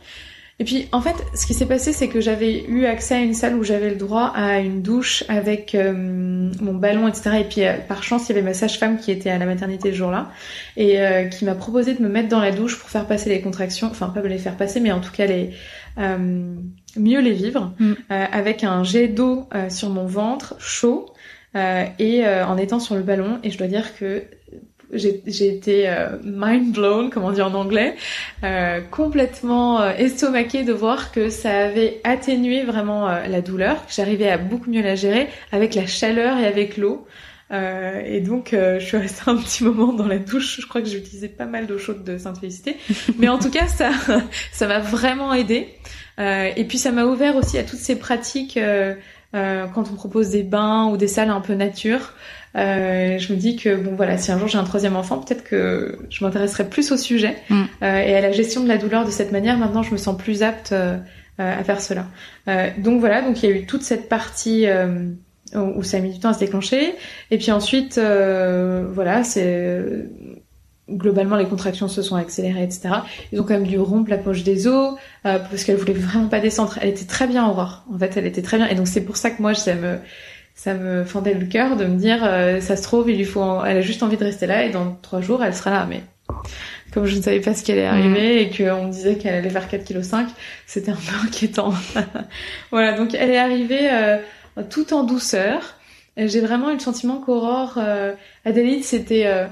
Et puis en fait, ce qui s'est passé, c'est que j'avais eu accès à une salle où j'avais le droit à une douche avec mon ballon, etc. Et puis par chance, il y avait ma sage-femme qui était à la maternité ce jour-là et qui m'a proposé de me mettre dans la douche pour faire passer les contractions. Enfin, pas les faire passer, mais en tout cas les euh, mieux les vivre mm. euh, avec un jet d'eau euh, sur mon ventre chaud et en étant sur le ballon. Et je dois dire que j'ai été mind blown, comme on dit en anglais, complètement estomaquée de voir que ça avait atténué vraiment la douleur, que j'arrivais à beaucoup mieux la gérer avec la chaleur et avec l'eau. Euh, et donc, je suis restée un petit moment dans la douche. Je crois que j'ai utilisé pas mal d'eau chaude de Sainte-Félicité. Mais en tout cas, ça, ça m'a vraiment aidé. Euh, et puis ça m'a ouvert aussi à toutes ces pratiques euh, euh, quand on propose des bains ou des salles un peu nature. je me dis que bon voilà, si un jour j'ai un troisième enfant, peut-être que je m'intéresserai plus au sujet mm. et à la gestion de la douleur de cette manière. Maintenant, je me sens plus apte à faire cela. donc voilà, donc il y a eu toute cette partie où ça a mis du temps à se déclencher. Et puis ensuite, voilà, c'est globalement les contractions se sont accélérées, etc. Ils ont quand même dû rompre la poche des os euh, parce qu'elle voulait vraiment pas descendre. Elle était très bien Aurore. En fait, elle était très bien. Et donc c'est pour ça que moi ça me ça me fendait le cœur de me dire euh, ça se trouve il lui faut elle a juste envie de rester là et dans trois jours elle sera là. Mais comme je ne savais pas ce qui allait arriver mm. et qu'on me disait qu'elle allait faire 4 kg 5, c'était un peu inquiétant. voilà donc elle est arrivée euh, tout en douceur. J'ai vraiment eu le sentiment qu'Aurore Adélie c'était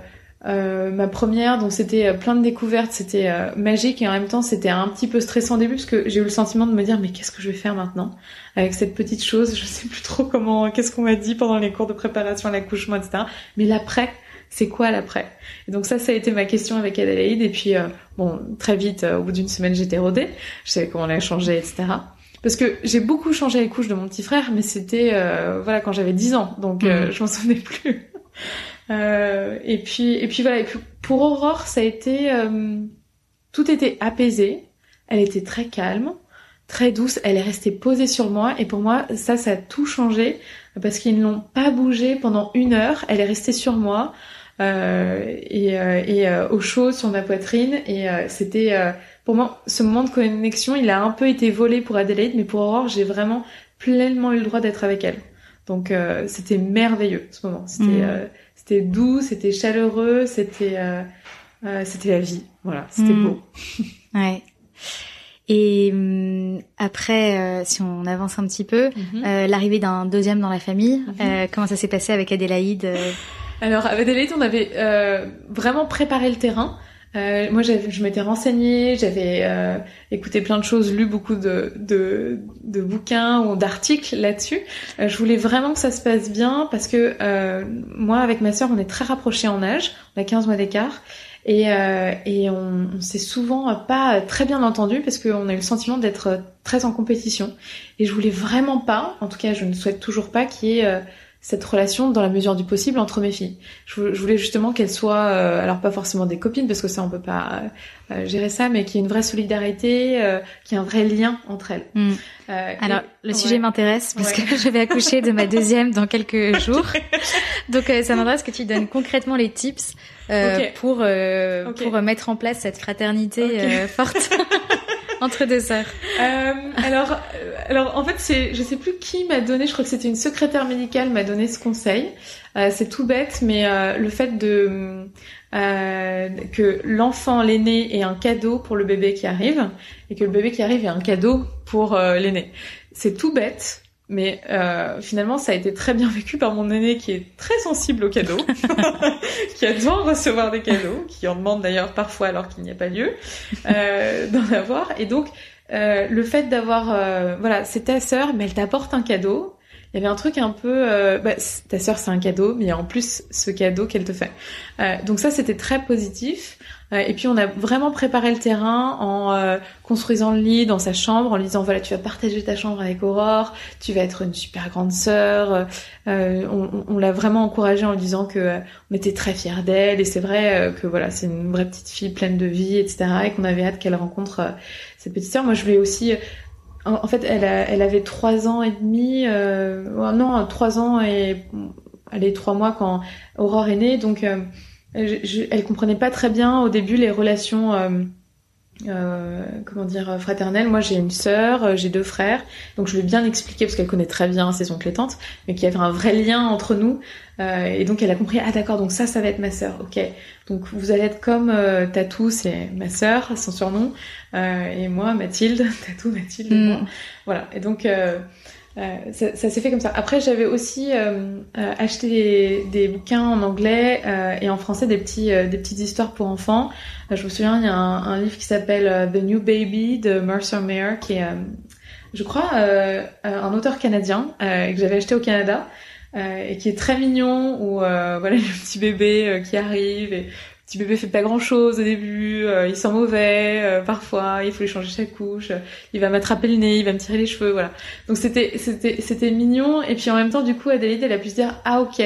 euh, ma première, donc c'était euh, plein de découvertes, c'était euh, magique et en même temps c'était un petit peu stressant au début parce que j'ai eu le sentiment de me dire mais qu'est-ce que je vais faire maintenant avec cette petite chose, je sais plus trop comment, qu'est-ce qu'on m'a dit pendant les cours de préparation à l'accouchement, etc. Mais l'après, c'est quoi l'après? Et donc ça, ça a été ma question avec Adélaïde et puis bon très vite, au bout d'une semaine j'étais rodée, je savais comment la changer, etc. Parce que j'ai beaucoup changé les couches de mon petit frère, mais c'était voilà quand j'avais 10 ans, donc mmh. je m'en souvenais plus. Euh, et puis et puis voilà. Et puis pour Aurore, ça a été euh, tout était apaisé. Elle était très calme, très douce. Elle est restée posée sur moi. Et pour moi, ça, ça a tout changé parce qu'ils ne l'ont pas bougé pendant une heure. Elle est restée sur moi. Euh, et, euh, et euh, au chaud sur ma poitrine et c'était pour moi ce moment de connexion il a un peu été volé pour Adelaide mais pour Aurore j'ai vraiment pleinement eu le droit d'être avec elle donc c'était merveilleux ce moment c'était mmh c'était doux, c'était chaleureux, c'était euh, euh, c'était la vie. Voilà, c'était hmm. beau. ouais. Et hum, après, euh, si on avance un petit peu, mhm. l'arrivée d'un deuxième dans la famille, mhm. comment ça s'est passé avec Adélaïde Alors avec Adélaïde, on avait vraiment préparé le terrain. Euh, moi, je m'étais renseignée, j'avais euh, écouté plein de choses, lu beaucoup de, de, de bouquins ou d'articles là-dessus. Euh, je voulais vraiment que ça se passe bien parce que euh, moi, avec ma sœur, on est très rapprochés en âge, on a 15 mois d'écart. Et, euh, et on, s'est souvent pas très bien entendu parce qu'on a eu le sentiment d'être très en compétition. Et je voulais vraiment pas, en tout cas je ne souhaite toujours pas qu'il y ait cette relation dans la mesure du possible entre mes filles. Je, voulais justement qu'elles soient, euh, alors pas forcément des copines parce que ça on peut pas euh, euh, gérer ça, mais qu'il y ait une vraie solidarité, euh, qu'il y ait un vrai lien entre elles. Hmm. alors le sujet m'intéresse parce que je vais accoucher de ma deuxième dans quelques jours, donc ça m'intéresse que tu donnes concrètement les tips pour pour mettre en place cette fraternité forte. entre deux euh, Alors, euh, alors en fait, je sais plus qui m'a donné. Je crois que c'était une secrétaire médicale m'a donné ce conseil. Euh, c'est tout bête, mais euh, le fait de euh, que l'enfant, l'aîné, ait un cadeau pour le bébé qui arrive, et que le bébé qui arrive ait un cadeau pour l'aîné. C'est tout bête, mais euh, finalement, ça a été très bien vécu par mon aîné qui est très sensible aux cadeaux, qui adore recevoir des cadeaux, qui en demande d'ailleurs parfois alors qu'il n'y a pas lieu euh, d'en avoir. Et donc, le fait d'avoir, voilà, c'est ta sœur, mais elle t'apporte un cadeau. Il y avait un truc un peu, bah, ta sœur c'est un cadeau, mais en plus ce cadeau qu'elle te fait. donc ça c'était très positif. Euh, et puis on a vraiment préparé le terrain en euh, construisant le lit dans sa chambre, en lui disant voilà tu vas partager ta chambre avec Aurore, tu vas être une super grande sœur. Euh, on, on l'a vraiment encouragée en lui disant que on était très fiers d'elle et c'est vrai que voilà c'est une vraie petite fille pleine de vie etc et qu'on avait hâte qu'elle rencontre cette petite sœur. Moi je voulais aussi en fait, elle, elle avait trois ans et demi, euh, non, trois ans et allez trois mois quand Aurore est née, donc je, elle comprenait pas très bien au début les relations euh, euh, comment dire fraternelles. Moi, j'ai une sœur, euh, j'ai deux frères, donc je lui ai bien expliqué parce qu'elle connaît très bien ses oncles et tantes, mais qu'il y avait un vrai lien entre nous. Euh, et donc elle a compris ah d'accord donc ça ça va être ma sœur ok donc vous allez être comme euh, Tatou c'est ma sœur son surnom et moi Mathilde Tatou Mathilde moi. Mm. voilà et donc euh, ça, ça s'est fait comme ça. Après, j'avais aussi euh, euh, acheté des, des, bouquins en anglais et en français, des petits, des petites histoires pour enfants. je me souviens, il y a un, un livre qui s'appelle The New Baby de Mercer Mayer, qui est, je crois, un auteur canadien que j'avais acheté au Canada. et qui est très mignon où voilà le petit bébé qui arrive et petit bébé fait pas grand chose au début, euh, il sent mauvais euh, parfois, il faut lui changer sa couche, il va m'attraper le nez, il va me tirer les cheveux, voilà. Donc c'était c'était c'était mignon et puis en même temps du coup Adélaïde elle a pu se dire ah ok.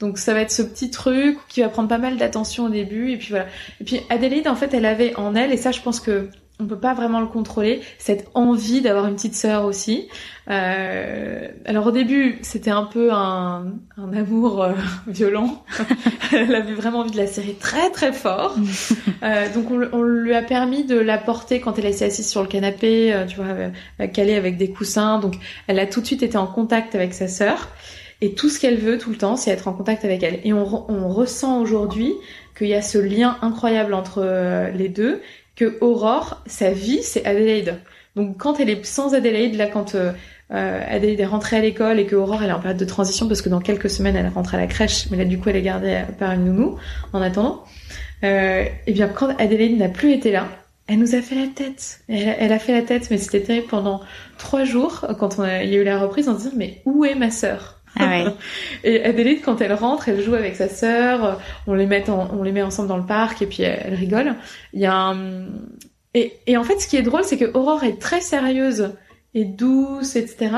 Donc ça va être ce petit truc qui va prendre pas mal d'attention au début et puis voilà. Et puis Adélaïde en fait elle avait en elle et ça je pense que on peut pas vraiment le contrôler, cette envie d'avoir une petite sœur aussi. Euh, alors au début, c'était un peu un, un amour euh, violent. Elle avait vraiment envie de la serrer très très fort. euh, donc on, on, lui a permis de la porter quand elle s'est assise sur le canapé, tu vois, calée avec des coussins. Donc elle a tout de suite été en contact avec sa sœur. Et tout ce qu'elle veut tout le temps, c'est être en contact avec elle. Et on, on ressent aujourd'hui qu'il y a ce lien incroyable entre les deux que Aurore, sa vie, c'est Adélaïde. Donc quand elle est sans Adélaïde, là quand euh, euh, Adélaïde est rentrée à l'école et que Aurore elle est en période de transition parce que dans quelques semaines elle rentre à la crèche, mais là du coup elle est gardée par une nounou en attendant. Euh, et bien quand Adélaïde n'a plus été là, elle nous a fait la tête. Elle, a fait la tête, mais c'était terrible pendant trois jours quand on il y a eu la reprise en se disant mais où est ma sœur? Ah et Adélaïde, quand elle rentre, elle joue avec sa sœur, on les met on les met ensemble dans le parc et puis elle, rigole. Il y a un... et, et en fait, ce qui est drôle, c'est que Aurore est très sérieuse et douce, etc.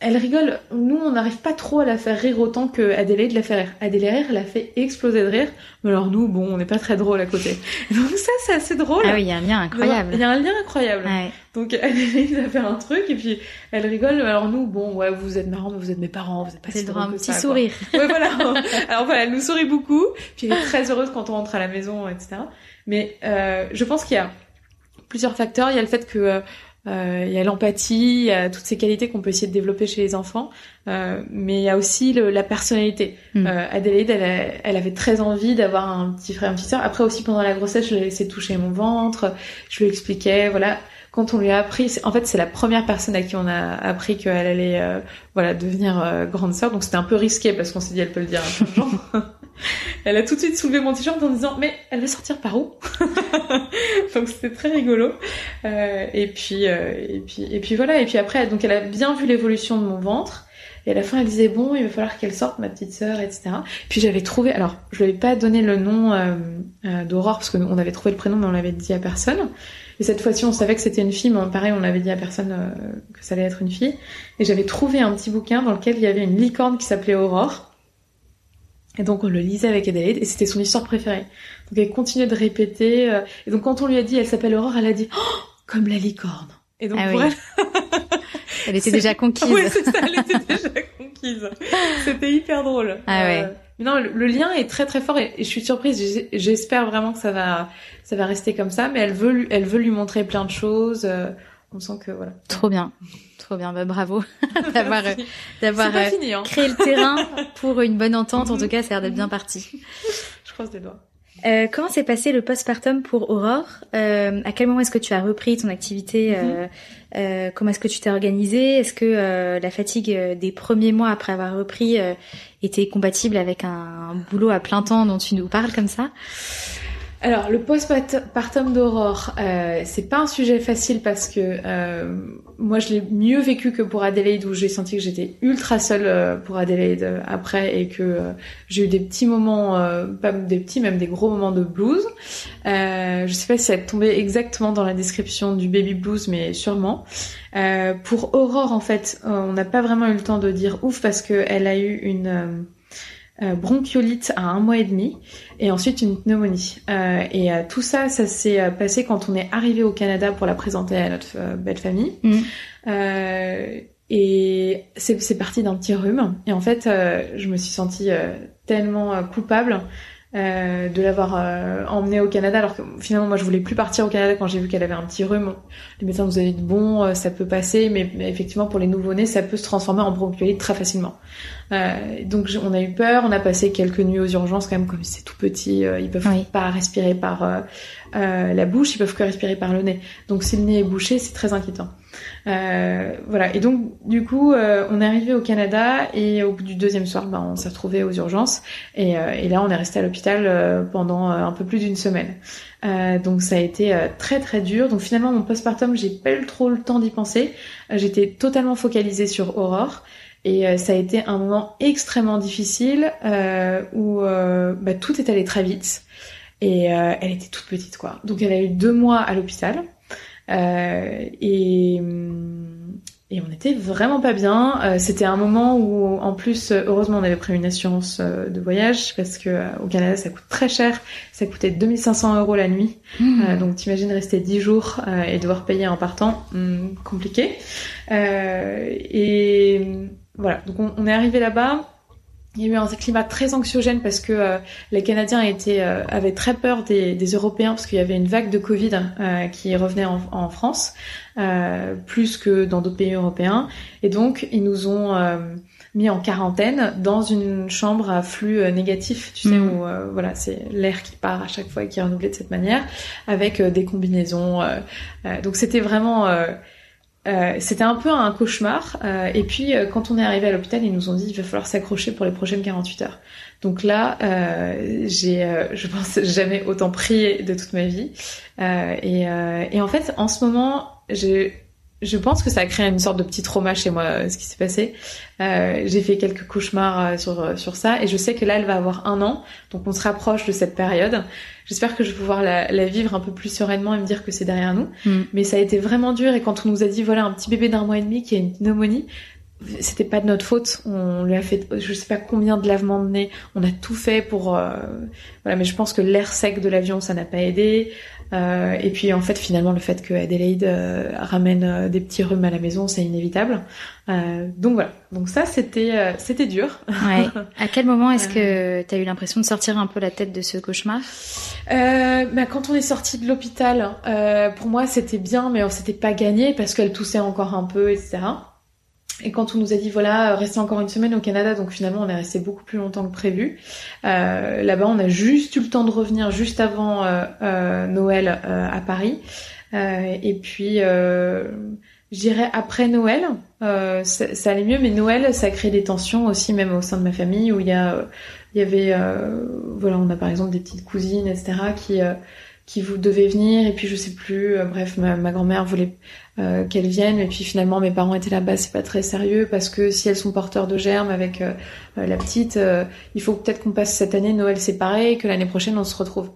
elle rigole. Nous, on n'arrive pas trop à la faire rire autant que Adélaïde la fait rire. Adélaïde la fait exploser de rire. Mais alors nous, bon, on n'est pas très drôle à côté. Donc ça, c'est assez drôle. Ah oui, il y a un lien incroyable. Il y a un lien incroyable. Ouais. Donc Adélaïde va faire un truc et puis elle rigole. Alors nous, bon, ouais, vous êtes marrants, mais vous êtes mes parents, vous êtes pas si drôle un petit sourire. Ouais, voilà. alors voilà, elle nous sourit beaucoup. Puis elle est très heureuse quand on rentre à la maison, etc. Mais euh, je pense qu'il y a plusieurs facteurs. Il y a le fait que euh, euh, il y a l'empathie, il y a toutes ces qualités qu'on peut essayer de développer chez les enfants, euh, mais il y a aussi le, la personnalité. Mm. Euh, Adélaïde, elle, elle, avait très envie d'avoir un petit frère, une petite sœur. Après aussi pendant la grossesse, je l'ai laissé toucher mon ventre, je lui expliquais, voilà. Quand on lui a appris, en fait, c'est la première personne à qui on a appris qu'elle allait, euh, voilà, devenir euh, grande sœur. Donc c'était un peu risqué parce qu'on s'est dit, elle peut le dire à plein de elle a tout de suite soulevé mon t-shirt en disant mais elle va sortir par où? Donc c'était très rigolo. Euh, et puis euh, et puis et puis voilà et puis après donc elle a bien vu l'évolution de mon ventre. Et à la fin, elle disait bon, il va falloir qu'elle sorte, ma petite sœur, etc. Puis j'avais trouvé, alors je lui avais pas donné le nom euh, euh d'Aurore parce qu'on avait trouvé le prénom, mais on l'avait dit à personne. Et cette fois-ci, on savait que c'était une fille, mais pareil, on l'avait dit à personne euh, que ça allait être une fille. Et j'avais trouvé un petit bouquin dans lequel il y avait une licorne qui s'appelait Aurore. Et donc on le lisait avec Adélaïde et c'était son histoire préférée. Donc elle continuait de répéter. Euh, et donc quand on lui a dit elle s'appelle Aurore, elle a dit oh, comme la licorne. Et donc ah elle... elle était déjà conquise. Oui, c'est ça, elle était déjà conquise. C'était hyper drôle. Ah ouais. Euh, non, le, lien est très très fort et, je suis surprise. J'espère vraiment que ça va ça va rester comme ça. Mais elle veut elle veut lui montrer plein de choses. Euh, on sent que voilà. Trop bien. Trop bien, bah, bravo d'avoir euh, d'avoir euh, hein. créé le terrain pour une bonne entente. En tout cas, ça a l'air d'être bien parti. Je croise des doigts. Euh, comment s'est passé le postpartum pour Aurore? Euh, À quel moment est-ce que tu as repris ton activité euh, mhm. Comment est-ce que tu t'es organisée? Est-ce que la fatigue des premiers mois après avoir repris était compatible avec un, boulot à plein temps dont tu nous parles comme ça? Alors, le postpartum d'Aurore, euh, c'est pas un sujet facile parce que euh, moi, je l'ai mieux vécu que pour Adelaide, où j'ai senti que j'étais ultra seule euh, pour Adelaide euh, après et que j'ai eu des petits moments, pas des petits, même des gros moments de blues. je sais pas si ça tombé exactement dans la description du baby blues, mais sûrement. pour Aurore, en fait, on n'a pas vraiment eu le temps de dire ouf parce qu'elle a eu une euh, bronchiolite à un mois et demi et ensuite une pneumonie. Euh, et euh, tout ça, ça s'est passé quand on est arrivé au Canada pour la présenter à notre belle famille. Mm. et c'est parti d'un petit rhume. Et en fait, je me suis sentie tellement coupable euh, de l'avoir euh, emmenée au Canada alors que finalement moi je voulais plus partir au Canada quand j'ai vu qu'elle avait un petit rhume les médecins nous avaient dit bon euh, ça peut passer mais, effectivement pour les nouveau-nés ça peut se transformer en bronchiolite très facilement donc on a eu peur on a passé quelques nuits aux urgences quand même comme c'est tout petit ils peuvent pas respirer par la bouche ils peuvent que respirer par le nez donc si le nez est bouché c'est très inquiétant euh, voilà. Et donc, du coup, euh, on est arrivé au Canada et au bout du deuxième soir, bah, on s'est retrouvé aux urgences. Et, euh, et, là, on est resté à l'hôpital pendant un peu plus d'une semaine. Donc, ça a été très très dur. Donc, finalement, mon postpartum, j'ai pas eu trop le temps d'y penser. J'étais totalement focalisée sur Aurore. Et ça a été un moment extrêmement difficile où bah, tout est allé très vite. Et elle était toute petite, quoi. Donc, elle a eu deux mois à l'hôpital. Euh, et, et on était vraiment pas bien. Euh, c'était un moment où, en plus, heureusement, on avait pris une assurance euh, de voyage parce que au Canada, ça coûte très cher. Ça coûtait 2500 euros la nuit. Mmh. donc, t'imagines rester 10 jours et devoir payer en partant, mmh, compliqué. et voilà. Donc, on, on est arrivé là-bas. Il y a eu un climat très anxiogène parce que euh, les Canadiens étaient, euh, avaient très peur des, des Européens parce qu'il y avait une vague de Covid euh, qui revenait en, en France, plus que dans d'autres pays européens. Et donc, ils nous ont mis en quarantaine dans une chambre à flux négatif, tu sais, mm. où voilà, c'est l'air qui part à chaque fois et qui est renouvelé de cette manière, avec des combinaisons. donc, c'était vraiment euh, c'était un peu un cauchemar. Euh, et puis, euh, quand on est arrivé à l'hôpital, ils nous ont dit il va falloir s'accrocher pour les prochaines 48 heures. Donc là, j'ai, je pense, jamais autant prié de toute ma vie. Et, et, en fait, en ce moment, j'ai je pense que ça a créé une sorte de petit trauma chez moi, euh, ce qui s'est passé. Euh, j'ai fait quelques cauchemars euh, sur sur ça, et je sais que là, elle va avoir un an, donc on se rapproche de cette période. J'espère que je vais pouvoir la, la, vivre un peu plus sereinement et me dire que c'est derrière nous. Mm. Mais ça a été vraiment dur, et quand on nous a dit voilà un petit bébé d'un mois et demi qui a une pneumonie, c'était pas de notre faute. On lui a fait, je sais pas combien de lavements de nez. On a tout fait pour, euh, voilà. Mais je pense que l'air sec de l'avion, ça n'a pas aidé. Euh, et puis en fait, finalement, le fait que Adelaide euh, ramène euh, des petits rhumes à la maison, c'est inévitable. donc voilà. Donc ça, c'était c'était dur. Ouais. À quel moment est-ce que tu as eu l'impression de sortir un peu la tête de ce cauchemar? Bah, quand on est sorti de l'hôpital, pour moi, c'était bien, mais c'était pas gagné parce qu'elle toussait encore un peu, etc. Et quand on nous a dit voilà, restez encore une semaine au Canada, donc finalement on est resté beaucoup plus longtemps que prévu. Euh, Là-bas, on a juste eu le temps de revenir juste avant euh, euh, Noël euh, à Paris. Euh, et puis, je dirais après Noël, ça, ça, allait mieux, mais Noël, ça crée des tensions aussi, même au sein de ma famille, où il y a, il y avait, voilà, on a par exemple des petites cousines, etc., qui qui vous devez venir et puis je sais plus euh, bref ma grand-mère voulait euh, qu'elle vienne et puis finalement mes parents étaient là-bas c'est pas très sérieux parce que si elles sont porteurs de germes avec euh, la petite il faut peut-être qu'on passe cette année Noël séparé et que l'année prochaine on se retrouve.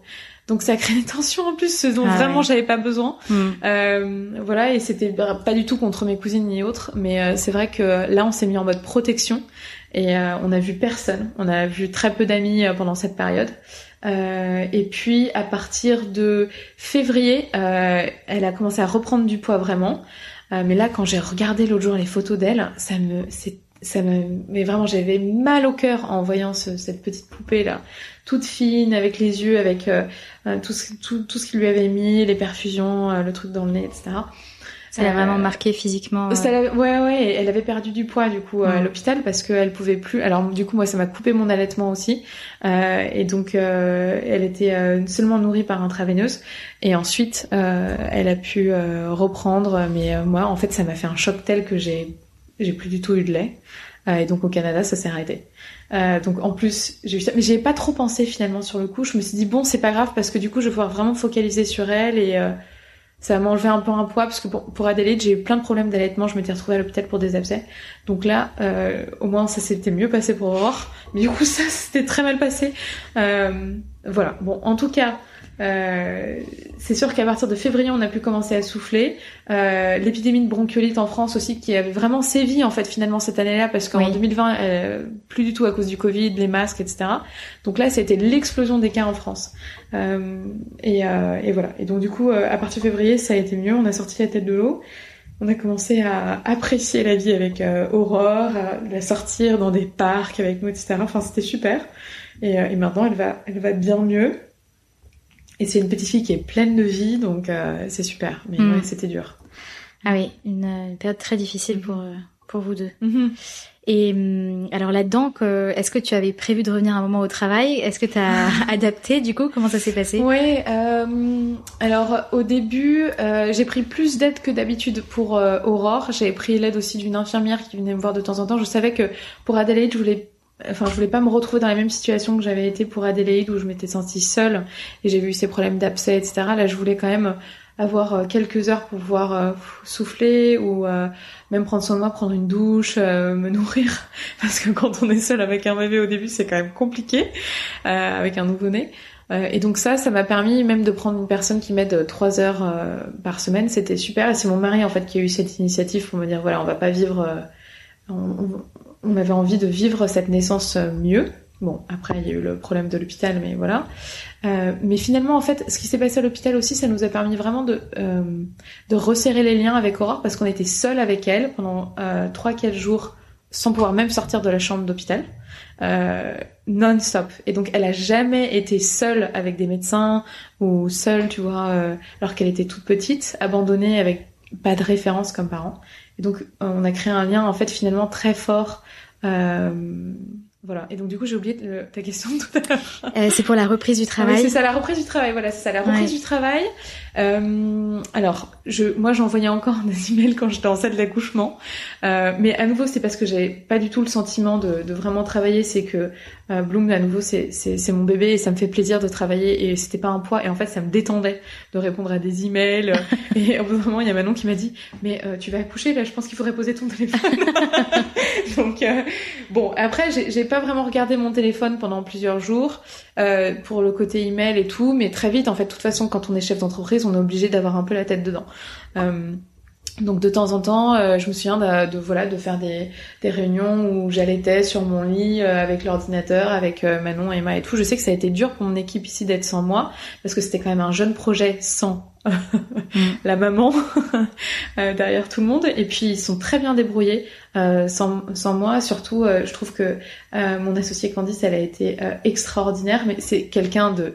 Donc ça crée des tensions en plus ce dont ah vraiment j'avais pas besoin. Mm. voilà et c'était pas du tout contre mes cousines ni autres mais c'est vrai que là on s'est mis en mode protection et on a vu personne. On a vu très peu d'amis pendant cette période euh, et puis à partir de février, euh, elle a commencé à reprendre du poids vraiment. Euh, mais là, quand j'ai regardé l'autre jour les photos d'elle, ça me, ça me, mais vraiment, j'avais mal au cœur en voyant cette petite poupée là, toute fine, avec les yeux, avec tout, ce, tout, tout ce qu'il lui avait mis, les perfusions, le truc dans le nez, etc. Ça l'a vraiment marqué physiquement. ouais, ouais, elle avait perdu du poids du coup à mm. l'hôpital parce qu'elle pouvait plus. Alors du coup moi ça m'a coupé mon allaitement aussi euh, et donc euh, elle était euh, seulement nourrie par intraveineuse et ensuite euh, elle a pu euh, reprendre. Mais moi en fait ça m'a fait un choc tel que j'ai j'ai plus du tout eu de lait et donc au Canada ça s'est arrêté. Euh, donc en plus, j'ai eu ça. Mais j'ai pas trop pensé finalement sur le coup. Je me suis dit, bon, c'est pas grave parce que du coup, je vais pouvoir vraiment focaliser sur elle et euh, ça m'a enlevé un peu un poids parce que pour, pour j'ai eu plein de problèmes d'allaitement. Je m'étais retrouvée à l'hôpital pour des abcès. Donc là, euh, au moins, ça s'était mieux passé pour Aurore. Mais du coup, ça, c'était très mal passé. Euh, voilà. Bon, en tout cas, euh, c'est sûr qu'à partir de février, on a pu commencer à souffler. Euh, L'épidémie de bronchiolite en France aussi, qui avait vraiment sévi en fait finalement cette année-là, parce qu'en 2020, euh, plus du tout à cause du Covid, les masques, etc. Donc là, c'était l'explosion des cas en France. Euh, et, euh, et, voilà. Et donc du coup, euh, à partir de février, ça a été mieux. On a sorti la tête de l'eau. On a commencé à apprécier la vie avec Aurore, à la sortir dans des parcs avec nous, etc. Enfin, c'était super. Et, et maintenant, elle va, elle va bien mieux. Et c'est une petite fille qui est pleine de vie, donc euh, c'est super. Mais mm. ouais, c'était dur. Ah oui, une, une période très difficile pour euh, pour vous deux. Mm-hmm. Et hum, alors là-dedans, est-ce que tu avais prévu de revenir un moment au travail? Est-ce que tu as adapté du coup? Comment ça s'est passé? Oui, euh, alors au début, euh, j'ai pris plus d'aide que d'habitude pour euh, Aurore. J'avais pris l'aide aussi d'une infirmière qui venait me voir de temps en temps. Je savais que pour Adelaide, je voulais enfin je voulais pas me retrouver dans la même situation que j'avais été pour Adélaïde où je m'étais sentie seule et j'ai vu ces problèmes d'abcès etc là je voulais quand même avoir euh, quelques heures pour pouvoir euh, souffler ou euh, même prendre soin de moi prendre une douche me nourrir parce que quand on est seul avec un bébé au début c'est quand même compliqué avec un nouveau-né et donc ça, ça m'a permis même de prendre une personne qui m'aide trois heures par semaine. C'était super. Et c'est mon mari en fait qui a eu cette initiative pour me dire voilà, on va pas vivre, on avait envie de vivre cette naissance euh, mieux. Bon, après, il y a eu le problème de l'hôpital, mais voilà. Euh, mais finalement, en fait, ce qui s'est passé à l'hôpital aussi, ça nous a permis vraiment de, euh, de resserrer les liens avec Aurore parce qu'on était seul avec elle pendant euh, 3-4 jours sans pouvoir même sortir de la chambre d'hôpital, euh, non-stop. Et donc, elle a jamais été seule avec des médecins ou seule, tu vois, euh, alors qu'elle était toute petite, abandonnée avec pas de référence comme parent. Et donc, on a créé un lien, en fait, finalement très fort euh, voilà. Et donc du coup, j'ai oublié ta question tout à l'heure. Euh, c'est pour la reprise du travail. c'est ça, la reprise du travail. Voilà, c'est ça, la reprise du travail. Euh, alors, je, moi, j'envoyais encore des emails quand j'étais en salle d'accouchement, euh, mais à nouveau, c'est parce que j'avais pas du tout le sentiment de, de vraiment travailler. C'est que euh, Bloom, à nouveau, c'est, mon bébé et ça me fait plaisir de travailler et c'était pas un poids. Et en fait, ça me détendait de répondre à des emails. et au bout d'un moment, il y a Manon qui m'a dit, mais euh, tu vas accoucher là, je pense qu'il faudrait poser ton téléphone. donc euh, bon, après, j'ai, j'ai pas vraiment regardé mon téléphone pendant plusieurs jours euh, pour le côté email et tout, mais très vite, en fait, de toute façon, quand on est chef d'entreprise, on est obligé d'avoir un peu la tête dedans. Euh, donc de temps en temps, euh, je me souviens de, de, voilà de faire des, des réunions où j'allaitais sur mon lit euh, avec l'ordinateur, avec euh, Manon, Emma et tout. Je sais que ça a été dur pour mon équipe ici d'être sans moi parce que c'était quand même un jeune projet sans mm. la maman derrière tout le monde. Et puis ils sont très bien débrouillés sans, sans moi. Surtout, je trouve que mon associée Candice, elle a été extraordinaire. Mais c'est quelqu'un de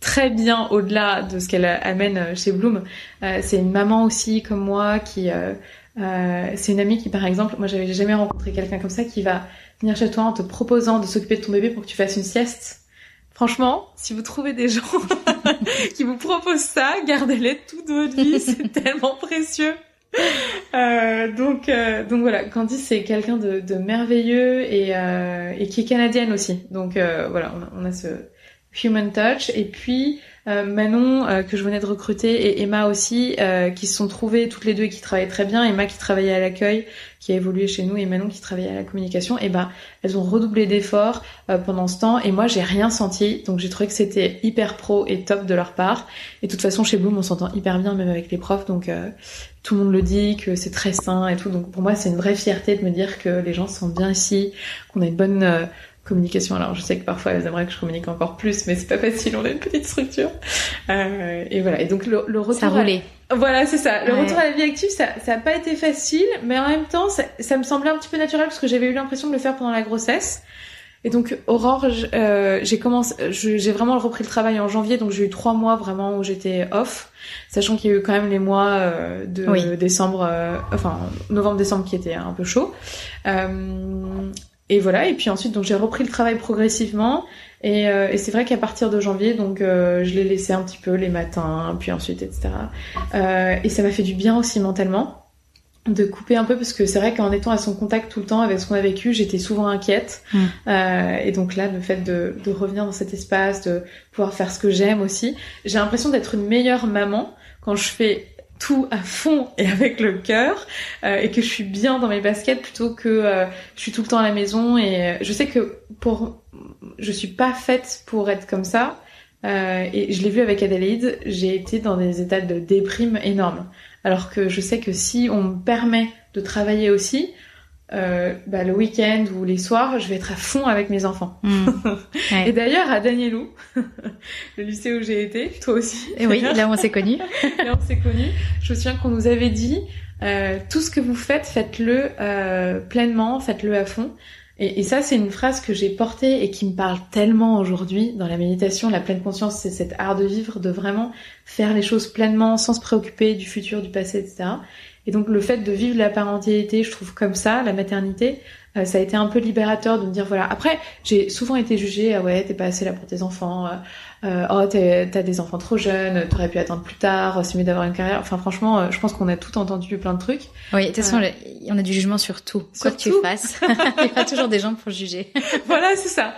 très bien au-delà de ce qu'elle amène euh, chez Bloom. Euh, c'est une maman aussi comme moi qui euh, euh, c'est une amie qui par exemple, moi j'avais jamais rencontré quelqu'un comme ça qui va venir chez toi en te proposant de s'occuper de ton bébé pour que tu fasses une sieste. Franchement, si vous trouvez des gens qui vous proposent ça, gardez-les toute votre vie, c'est tellement précieux. Euh, donc, euh, donc voilà, Candice c'est quelqu'un de, de, merveilleux et, euh, et qui est canadienne aussi. Donc voilà, on a, on a ce, Human Touch. Et puis euh, Manon euh, que je venais de recruter et Emma aussi euh, qui se sont trouvées toutes les deux et qui travaillaient très bien. Emma qui travaillait à l'accueil qui a évolué chez nous et Manon qui travaillait à la communication. Et ben elles ont redoublé d'efforts pendant ce temps. Et moi j'ai rien senti. Donc j'ai trouvé que c'était hyper pro et top de leur part. Et de toute façon chez Bloom on s'entend hyper bien même avec les profs. Donc tout le monde le dit que c'est très sain et tout. Donc pour moi c'est une vraie fierté de me dire que les gens sont bien ici qu'on a une bonne communication. Alors je sais que parfois elles aimeraient que je communique encore plus, mais c'est pas facile, on a une petite structure. Euh, et voilà. Et donc le, le retour. Ça roulait. Voilà, c'est ça. Le retour à la vie active, ça, ça a pas été facile, mais en même temps, ça, ça me semblait un petit peu naturel parce que j'avais eu l'impression de le faire pendant la grossesse. Et donc Aurore, euh, j'ai commencé, j'ai vraiment repris le travail en janvier, donc j'ai eu trois mois vraiment où j'étais off, sachant qu'il y a eu quand même les mois euh, de décembre, euh, enfin novembre-décembre qui étaient un peu chauds. Et voilà. Et puis ensuite, donc j'ai repris le travail progressivement. Et, euh, et c'est vrai qu'à partir de janvier, donc euh, je l'ai laissé un petit peu les matins, puis ensuite, etc. Euh, et ça m'a fait du bien aussi mentalement. de couper un peu parce que c'est vrai qu'en étant à son contact tout le temps avec ce qu'on a vécu, j'étais souvent inquiète. Mm. Euh, et donc là, le fait de, de revenir dans cet espace, de pouvoir faire ce que j'aime aussi, j'ai l'impression d'être une meilleure maman quand je fais tout à fond et avec le cœur euh, et que je suis bien dans mes baskets plutôt que euh, je suis tout le temps à la maison. Et euh, je sais que pour je suis pas faite pour être comme ça et je l'ai vu avec Adélaïde j'ai été dans des états de déprime énormes. Alors que je sais que si on me permet de travailler aussi euh, bah, le week-end ou les soirs, je vais être à fond avec mes enfants. Mm. Ouais. Et d'ailleurs, à Danielou, le lycée où j'ai été, toi aussi. Et oui, là où on s'est connus. Là, on s'est connus. Je me souviens qu'on nous avait dit, euh, tout ce que vous faites, faites-le euh, pleinement, faites-le à fond. Et, et ça, c'est une phrase que j'ai portée et qui me parle tellement aujourd'hui dans la méditation. La pleine conscience, c'est cet art de vivre, de vraiment faire les choses pleinement, sans se préoccuper du futur, du passé, etc. Et donc le fait de vivre la parentalité, je trouve comme ça, la maternité, euh, ça a été un peu libérateur de me dire voilà. Après, j'ai souvent été jugée, ah ouais, t'es pas assez là pour tes enfants, euh, euh, oh t'as des enfants trop jeunes, t'aurais pu attendre plus tard, c'est mieux d'avoir une carrière. Enfin franchement, euh, je pense qu'on a tout entendu plein de trucs. Oui, de toute façon, le- on a du jugement sur tout. Quoi que tu fasses, il y aura toujours des gens pour juger. voilà, c'est ça.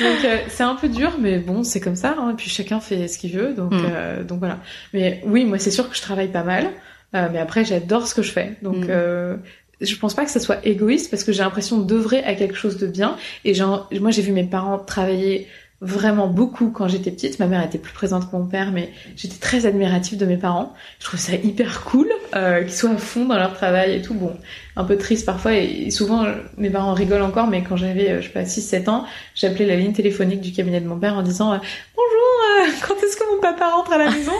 Donc euh, c'est un peu dur, mais bon, c'est comme ça. Hein, et puis chacun fait ce qu'il veut, donc Mm. euh, donc voilà. Mais oui, moi c'est sûr que je travaille pas mal, euh, mais après j'adore ce que je fais. Donc Mm. euh, je pense pas que ça soit égoïste parce que j'ai l'impression d'œuvrer à quelque chose de bien. Et genre, moi j'ai vu mes parents travailler vraiment beaucoup quand j'étais petite. Ma mère était plus présente que mon père, mais j'étais très admirative de mes parents. Je trouve ça hyper cool euh, qu'ils soient à fond dans leur travail et tout. Bon, un peu triste parfois et souvent mes parents rigolent encore, mais quand j'avais, euh, je sais pas, 6-7 ans, j'appelais la ligne téléphonique du cabinet de mon père en disant euh, Bonjour, quand est-ce que mon papa rentre à la maison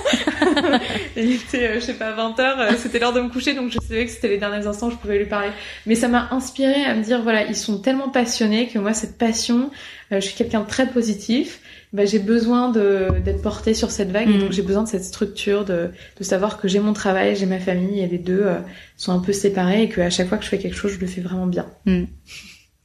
Il était, euh, je sais pas, 20h, c'était l'heure de me coucher, donc je savais que c'était les derniers instants où je pouvais lui parler. Mais ça m'a inspiré à me dire, voilà, ils sont tellement passionnés que moi, cette passion, euh, je suis quelqu'un de très positif, bah, j'ai besoin d'être portée sur cette vague, et Mm. donc j'ai besoin de cette structure, de, de savoir que j'ai mon travail, j'ai ma famille, et les deux euh, sont un peu séparés, et qu'à chaque fois que je fais quelque chose, je le fais vraiment bien.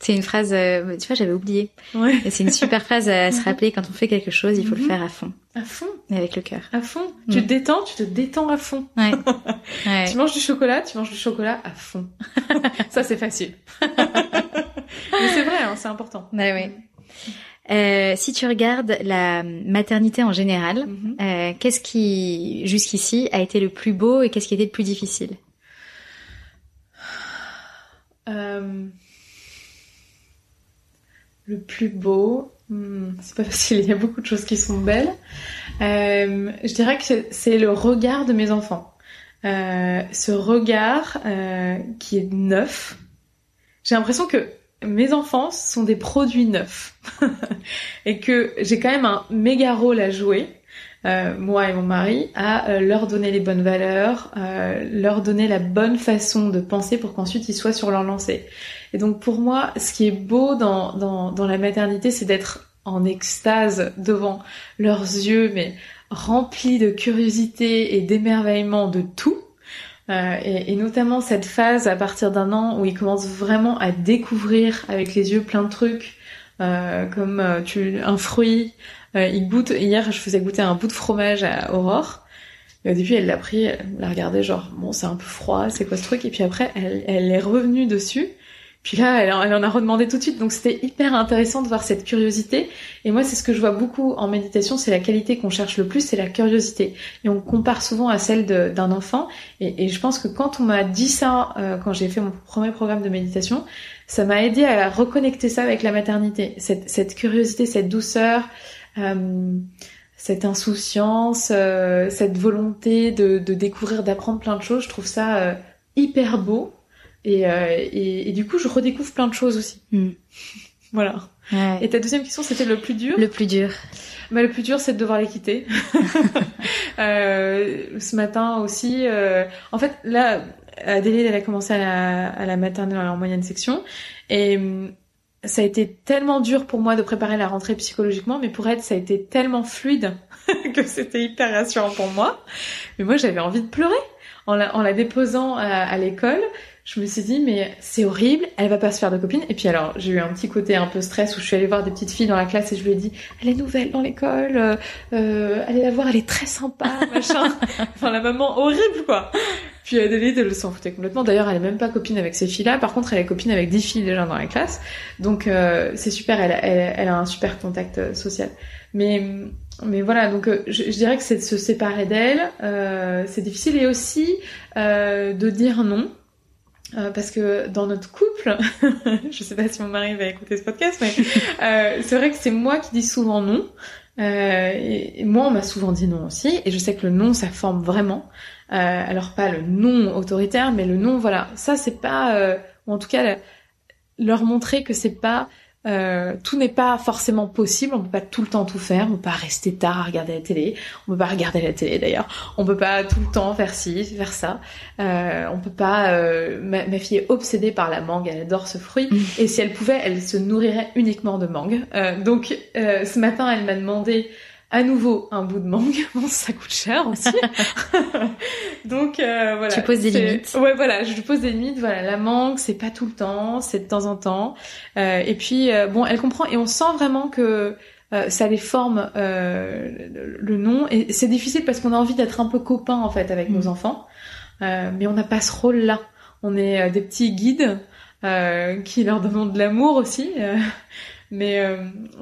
C'est une phrase, euh, tu vois, j'avais oublié. Ouais. Et c'est une super phrase à se rappeler quand on fait quelque chose, il faut le Mhm. faire à fond À fond, et avec le cœur. à fond. Mm. Tu te détends, tu te détends à fond. Ouais. ouais. Tu manges du chocolat, tu manges du chocolat à fond. Ça, c'est facile. Mais c'est vrai, hein, c'est important. Bah oui. Euh, si tu regardes la maternité en général, Mhm. euh, qu'est-ce qui, jusqu'ici, a été le plus beau et qu'est-ce qui a été le plus difficile? Euh, Le plus beau, hmm, c'est pas facile, il y a beaucoup de choses qui sont belles. Euh, je dirais que c'est- le regard de mes enfants. Euh, ce regard euh, qui est neuf. J'ai l'impression que mes enfants sont des produits neufs et que j'ai quand même un méga rôle à jouer. Euh, moi et mon mari, à euh, leur donner les bonnes valeurs, euh, leur donner la bonne façon de penser pour qu'ensuite ils soient sur leur lancée. Et donc pour moi, ce qui est beau dans, dans, dans la maternité, c'est d'être en extase devant leurs yeux, mais remplis de curiosité et d'émerveillement de tout. Euh, et, et notamment cette phase à partir d'un an où ils commencent vraiment à découvrir avec les yeux plein de trucs, euh, comme euh, tu, un fruit. Euh, ils goûtent. Hier, je faisais goûter un bout de fromage à Aurore. Et au début, elle l'a pris, elle l'a regardé genre bon, c'est un peu froid, c'est quoi ce truc? Et puis après, elle, elle est revenue dessus. Puis là, elle, elle en a redemandé tout de suite. Donc c'était hyper intéressant de voir cette curiosité. Et moi, c'est ce que je vois beaucoup en méditation, c'est la qualité qu'on cherche le plus, c'est la curiosité. Et on compare souvent à celle d'un enfant. Et, et je pense que quand on m'a dit ça, euh, quand j'ai fait mon premier programme de méditation, ça m'a aidé à reconnecter ça avec la maternité. Cette, cette curiosité, cette douceur, cette insouciance, euh, cette volonté de, de découvrir, d'apprendre plein de choses. Je trouve ça euh, hyper beau. Et, euh, et, et du coup, je redécouvre plein de choses aussi. Hmm. Voilà. Ouais. Et ta deuxième question, c'était le plus dur? Le plus dur. bah, le plus dur, c'est de devoir les quitter. euh, ce matin aussi. euh, En fait, là, Adélaïde, elle a commencé à la, à la maternelle en moyenne section. Et ça a été tellement dur pour moi de préparer la rentrée psychologiquement, mais pour elle, ça a été tellement fluide que c'était hyper rassurant pour moi. Mais moi, j'avais envie de pleurer. En la, déposant à, à l'école, je me suis dit mais c'est horrible, elle va pas se faire de copine. Et puis alors j'ai eu un petit côté un peu stress où je suis allée voir des petites filles dans la classe et je lui ai dit elle est nouvelle dans l'école, euh, euh allez la voir, elle est très sympa, machin. enfin la maman horrible quoi. Puis Adélaïde elle s'en foutait complètement. D'ailleurs elle est même pas copine avec ces filles-là. Par contre elle est copine avec dix filles déjà dans la classe. Donc euh, c'est super, elle, elle, elle, a un super contact euh, social. Mais mais voilà, donc je, je, dirais que c'est de se séparer d'elle, euh, c'est difficile et aussi euh, de dire non. Euh, parce que dans notre couple, je sais pas si mon mari va écouter ce podcast, mais euh, c'est vrai que c'est moi qui dis souvent non. Euh, et, moi, on m'a souvent dit non aussi, et je sais que le non, ça forme vraiment. alors pas le non autoritaire, mais le non, voilà, ça c'est pas, ou en tout cas leur montrer que c'est pas euh, tout n'est pas forcément possible, on peut pas tout le temps tout faire, on peut pas rester tard à regarder la télé, on peut pas regarder la télé d'ailleurs, on peut pas tout le temps faire ci, faire ça, euh, on peut pas. Euh, ma, ma, fille est obsédée par la mangue, elle adore ce fruit, mm. et si elle pouvait, elle se nourrirait uniquement de mangue. Euh, donc ce matin, elle m'a demandé à nouveau un bout de mangue. Bon, ça coûte cher aussi. Donc euh, voilà. Tu poses des limites. Ouais, voilà, je pose des limites. Voilà, la mangue, c'est pas tout le temps, c'est de temps en temps. Euh, et puis euh, bon, elle comprend et on sent vraiment que euh, ça les forme euh, le, nom. Et c'est difficile parce qu'on a envie d'être un peu copain en fait avec nos mm. enfants, mais on n'a pas ce rôle-là. On est des petits guides qui leur demandent de l'amour aussi. Mais euh,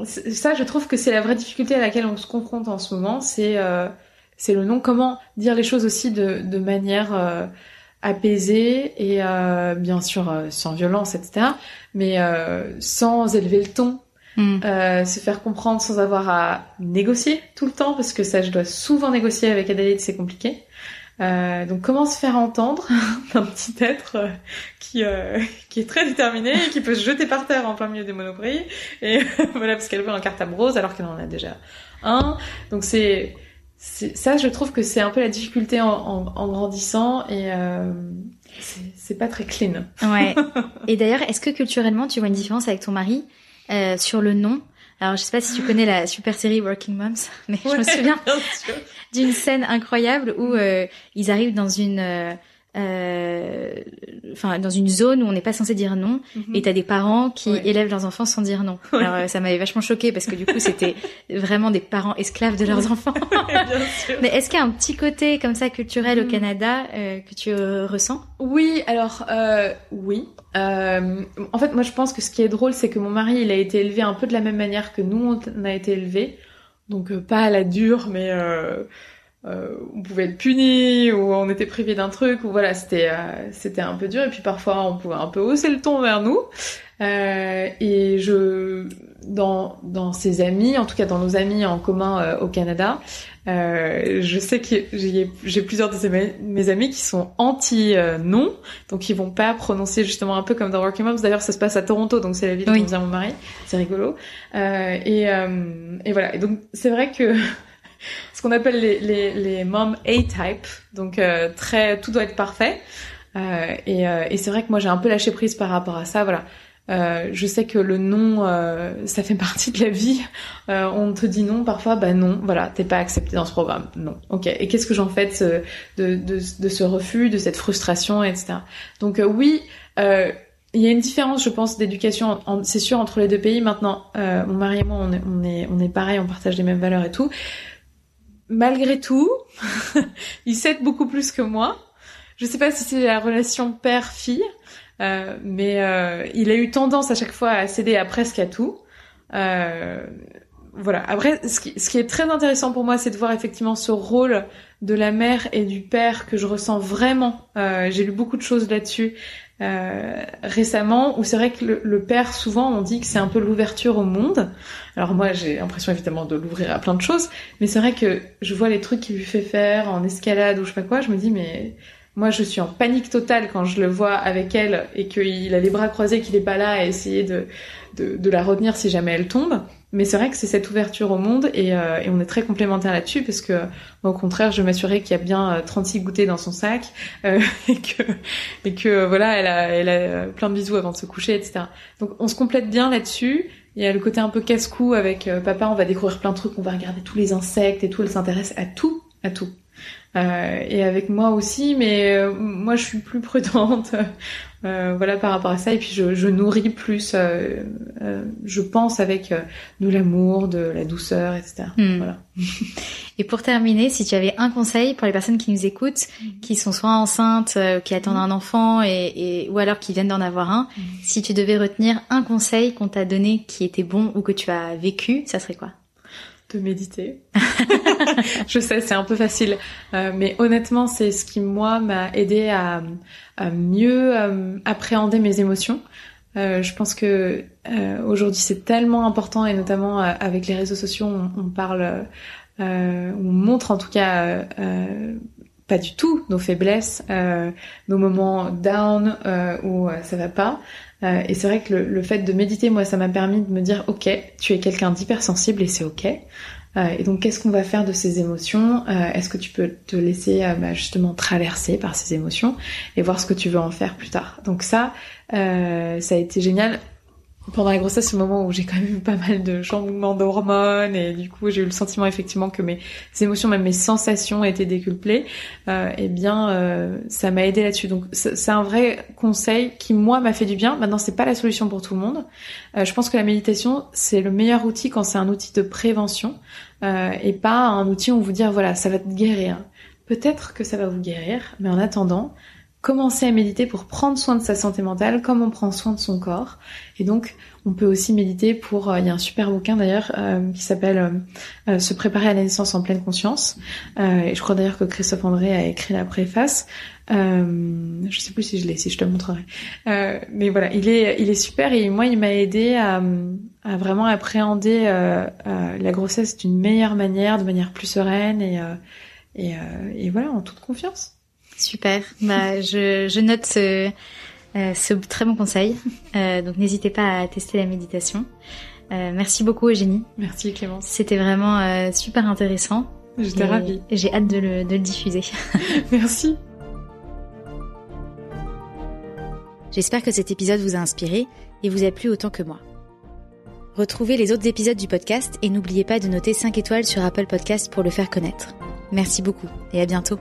ça, je trouve que c'est la vraie difficulté à laquelle on se confronte en ce moment, c'est euh, c'est le nom. Comment dire les choses aussi de, de manière euh, apaisée et euh, bien sûr sans violence, etc. Mais sans élever le ton, mm. se faire comprendre sans avoir à négocier tout le temps, parce que ça, je dois souvent négocier avec Adélaïde, c'est compliqué. Euh, donc comment se faire entendre d'un petit être euh, qui euh, qui est très déterminé et qui peut se jeter par terre en plein milieu des monoprix et voilà parce qu'elle veut un cartable rose alors qu'elle en a déjà un. Donc c'est ça je trouve que c'est un peu la difficulté en, en, en grandissant et c'est pas très clean. Ouais. Et d'ailleurs est-ce que culturellement tu vois une différence avec ton mari sur le nom? Alors, je sais pas si tu connais la super série Working Moms, mais je me souviens d'une scène incroyable où euh, ils arrivent dans une euh, euh, enfin dans une zone où on n'est pas censé dire non mm-hmm. et t'as des parents qui élèvent leurs enfants sans dire non. Alors euh, ça m'avait vachement choqué parce que du coup c'était vraiment des parents esclaves de leurs enfants. Mais est-ce qu'il y a un petit côté comme ça culturel au mm. Canada euh, que tu ressens? Oui alors oui. En fait moi je pense que ce qui est drôle c'est que mon mari il a été élevé un peu de la même manière que nous on a été élevés. Donc pas à la dure mais euh, on pouvait être puni ou on était privé d'un truc ou voilà c'était euh, c'était un peu dur. Et puis parfois on pouvait un peu hausser le ton vers nous. Euh, et je dans dans ses amis en tout cas dans nos amis en commun euh, au Canada euh, je sais que j'ai plusieurs de mes amis qui sont anti non donc ils vont pas prononcer justement un peu comme dans Working Moms d'ailleurs ça se passe à Toronto donc c'est la ville où vient mon mari. C'est rigolo. Et et voilà. Et donc c'est vrai que ce qu'on appelle les, les, les mom A-type, donc euh, très tout doit être parfait. Euh, et, euh, et c'est vrai que moi j'ai un peu lâché prise par rapport à ça. Voilà, euh, je sais que le non, ça fait partie de la vie. on te dit non parfois, bah non, voilà, t'es pas accepté dans ce programme, non. Ok. Et qu'est-ce que j'en fais de ce, de, de, ce refus, de cette frustration, etc. Donc oui. il y a une différence, je pense, d'éducation, c'est sûr, entre les deux pays. Maintenant, mon mari et moi, on est, on est, on est pareil, on partage les mêmes valeurs et tout malgré tout, il s'aide beaucoup plus que moi. Je sais pas si c'est la relation père-fille, euh, mais euh, il a eu tendance à chaque fois à céder à presque à tout. Euh, voilà. Après, ce qui, ce qui, est très intéressant pour moi, c'est de voir effectivement ce rôle de la mère et du père que je ressens vraiment. Euh, j'ai lu beaucoup de choses là-dessus euh, récemment, où c'est vrai que le, le, père, souvent, on dit que c'est un peu l'ouverture au monde. Alors moi, j'ai l'impression évidemment de l'ouvrir à plein de choses, mais c'est vrai que je vois les trucs qu'il lui fait faire en escalade ou je sais pas quoi, je me dis mais moi, je suis en panique totale quand je le vois avec elle et qu'il a les bras croisés, qu'il est pas là à essayer de, de, de la retenir si jamais elle tombe. Mais c'est vrai que c'est cette ouverture au monde et, euh, on est très complémentaires là-dessus parce que au contraire, je m'assurais qu'il y a bien 36 euh, goûters dans son sac euh, et que voilà, elle a, plein de bisous avant de se coucher, etc. Donc on se complète bien là-dessus. Il y a le côté un peu casse-cou avec papa, on va découvrir plein de trucs, on va regarder tous les insectes et tout. Elle s'intéresse à tout, à tout. Euh, et avec moi aussi, mais moi je suis plus prudente. Euh, voilà par rapport à ça. Et puis je, je nourris plus, euh, euh, je pense avec de l'amour, de la douceur, etc. Hmm. Voilà. Et pour terminer, si tu avais un conseil pour les personnes qui nous écoutent, qui sont soit enceintes, euh, qui attendent un enfant, et, et- ou alors qui viennent d'en avoir un, si tu devais retenir un conseil qu'on t'a donné qui était bon ou que tu as vécu, ça serait quoi? De méditer. je sais, c'est un peu facile, euh, mais honnêtement, c'est ce qui moi m'a aidé à, mieux euh, appréhender mes émotions. Euh, je pense que aujourd'hui c'est tellement important et notamment avec les réseaux sociaux, on, on parle, on montre en tout cas pas du tout nos faiblesses, nos moments down où ça va pas. Euh, et c'est vrai que le, le fait de méditer, moi, ça m'a permis de me dire, ok, tu es quelqu'un d'hypersensible et c'est ok. Euh, et donc, qu'est-ce qu'on va faire de ces émotions? Euh, Est-ce que tu peux te laisser bah, justement traverser par ces émotions et voir ce que tu veux en faire plus tard? Donc ça, ça a été génial. Pendant la grossesse, c'est le moment où j'ai quand même eu pas mal de changements d'hormones et du coup, j'ai eu le sentiment effectivement que mes émotions, même mes sensations étaient décuplées. Euh, eh bien, euh, ça m'a aidé là-dessus. Donc, c'est un vrai conseil qui moi m'a fait du bien. Maintenant, c'est pas la solution pour tout le monde. Euh, je pense que la méditation, c'est le meilleur outil quand c'est un outil de prévention euh, et pas un outil où on vous dire voilà, ça va te guérir. Peut-être que ça va vous guérir, mais en attendant, commencez à méditer pour prendre soin de sa santé mentale comme on prend soin de son corps. Et donc, on peut aussi méditer pour. euh, Il y a un super bouquin d'ailleurs euh, qui s'appelle euh, euh, Se préparer à la naissance en pleine conscience. Euh, et je crois d'ailleurs que Christophe André a écrit la préface. Euh, je sais plus si je l'ai, si je te montrerai. Mais voilà, il est, il est super et moi, il m'a aidé à, à vraiment appréhender la grossesse d'une meilleure manière, de manière plus sereine et, et voilà, en toute confiance. Super. Bah, je, je note ce, euh, ce très bon conseil. Euh, donc, n'hésitez pas à tester la méditation. Euh, merci beaucoup, Eugénie. Merci Clémence. C'était vraiment euh, super intéressant. J'étais ravie. J'ai hâte de le, de le diffuser. Merci. J'espère que cet épisode vous a inspiré et vous a plu autant que moi. Retrouvez les autres épisodes du podcast et n'oubliez pas de noter 5 étoiles sur Apple Podcast pour le faire connaître. Merci beaucoup et à bientôt.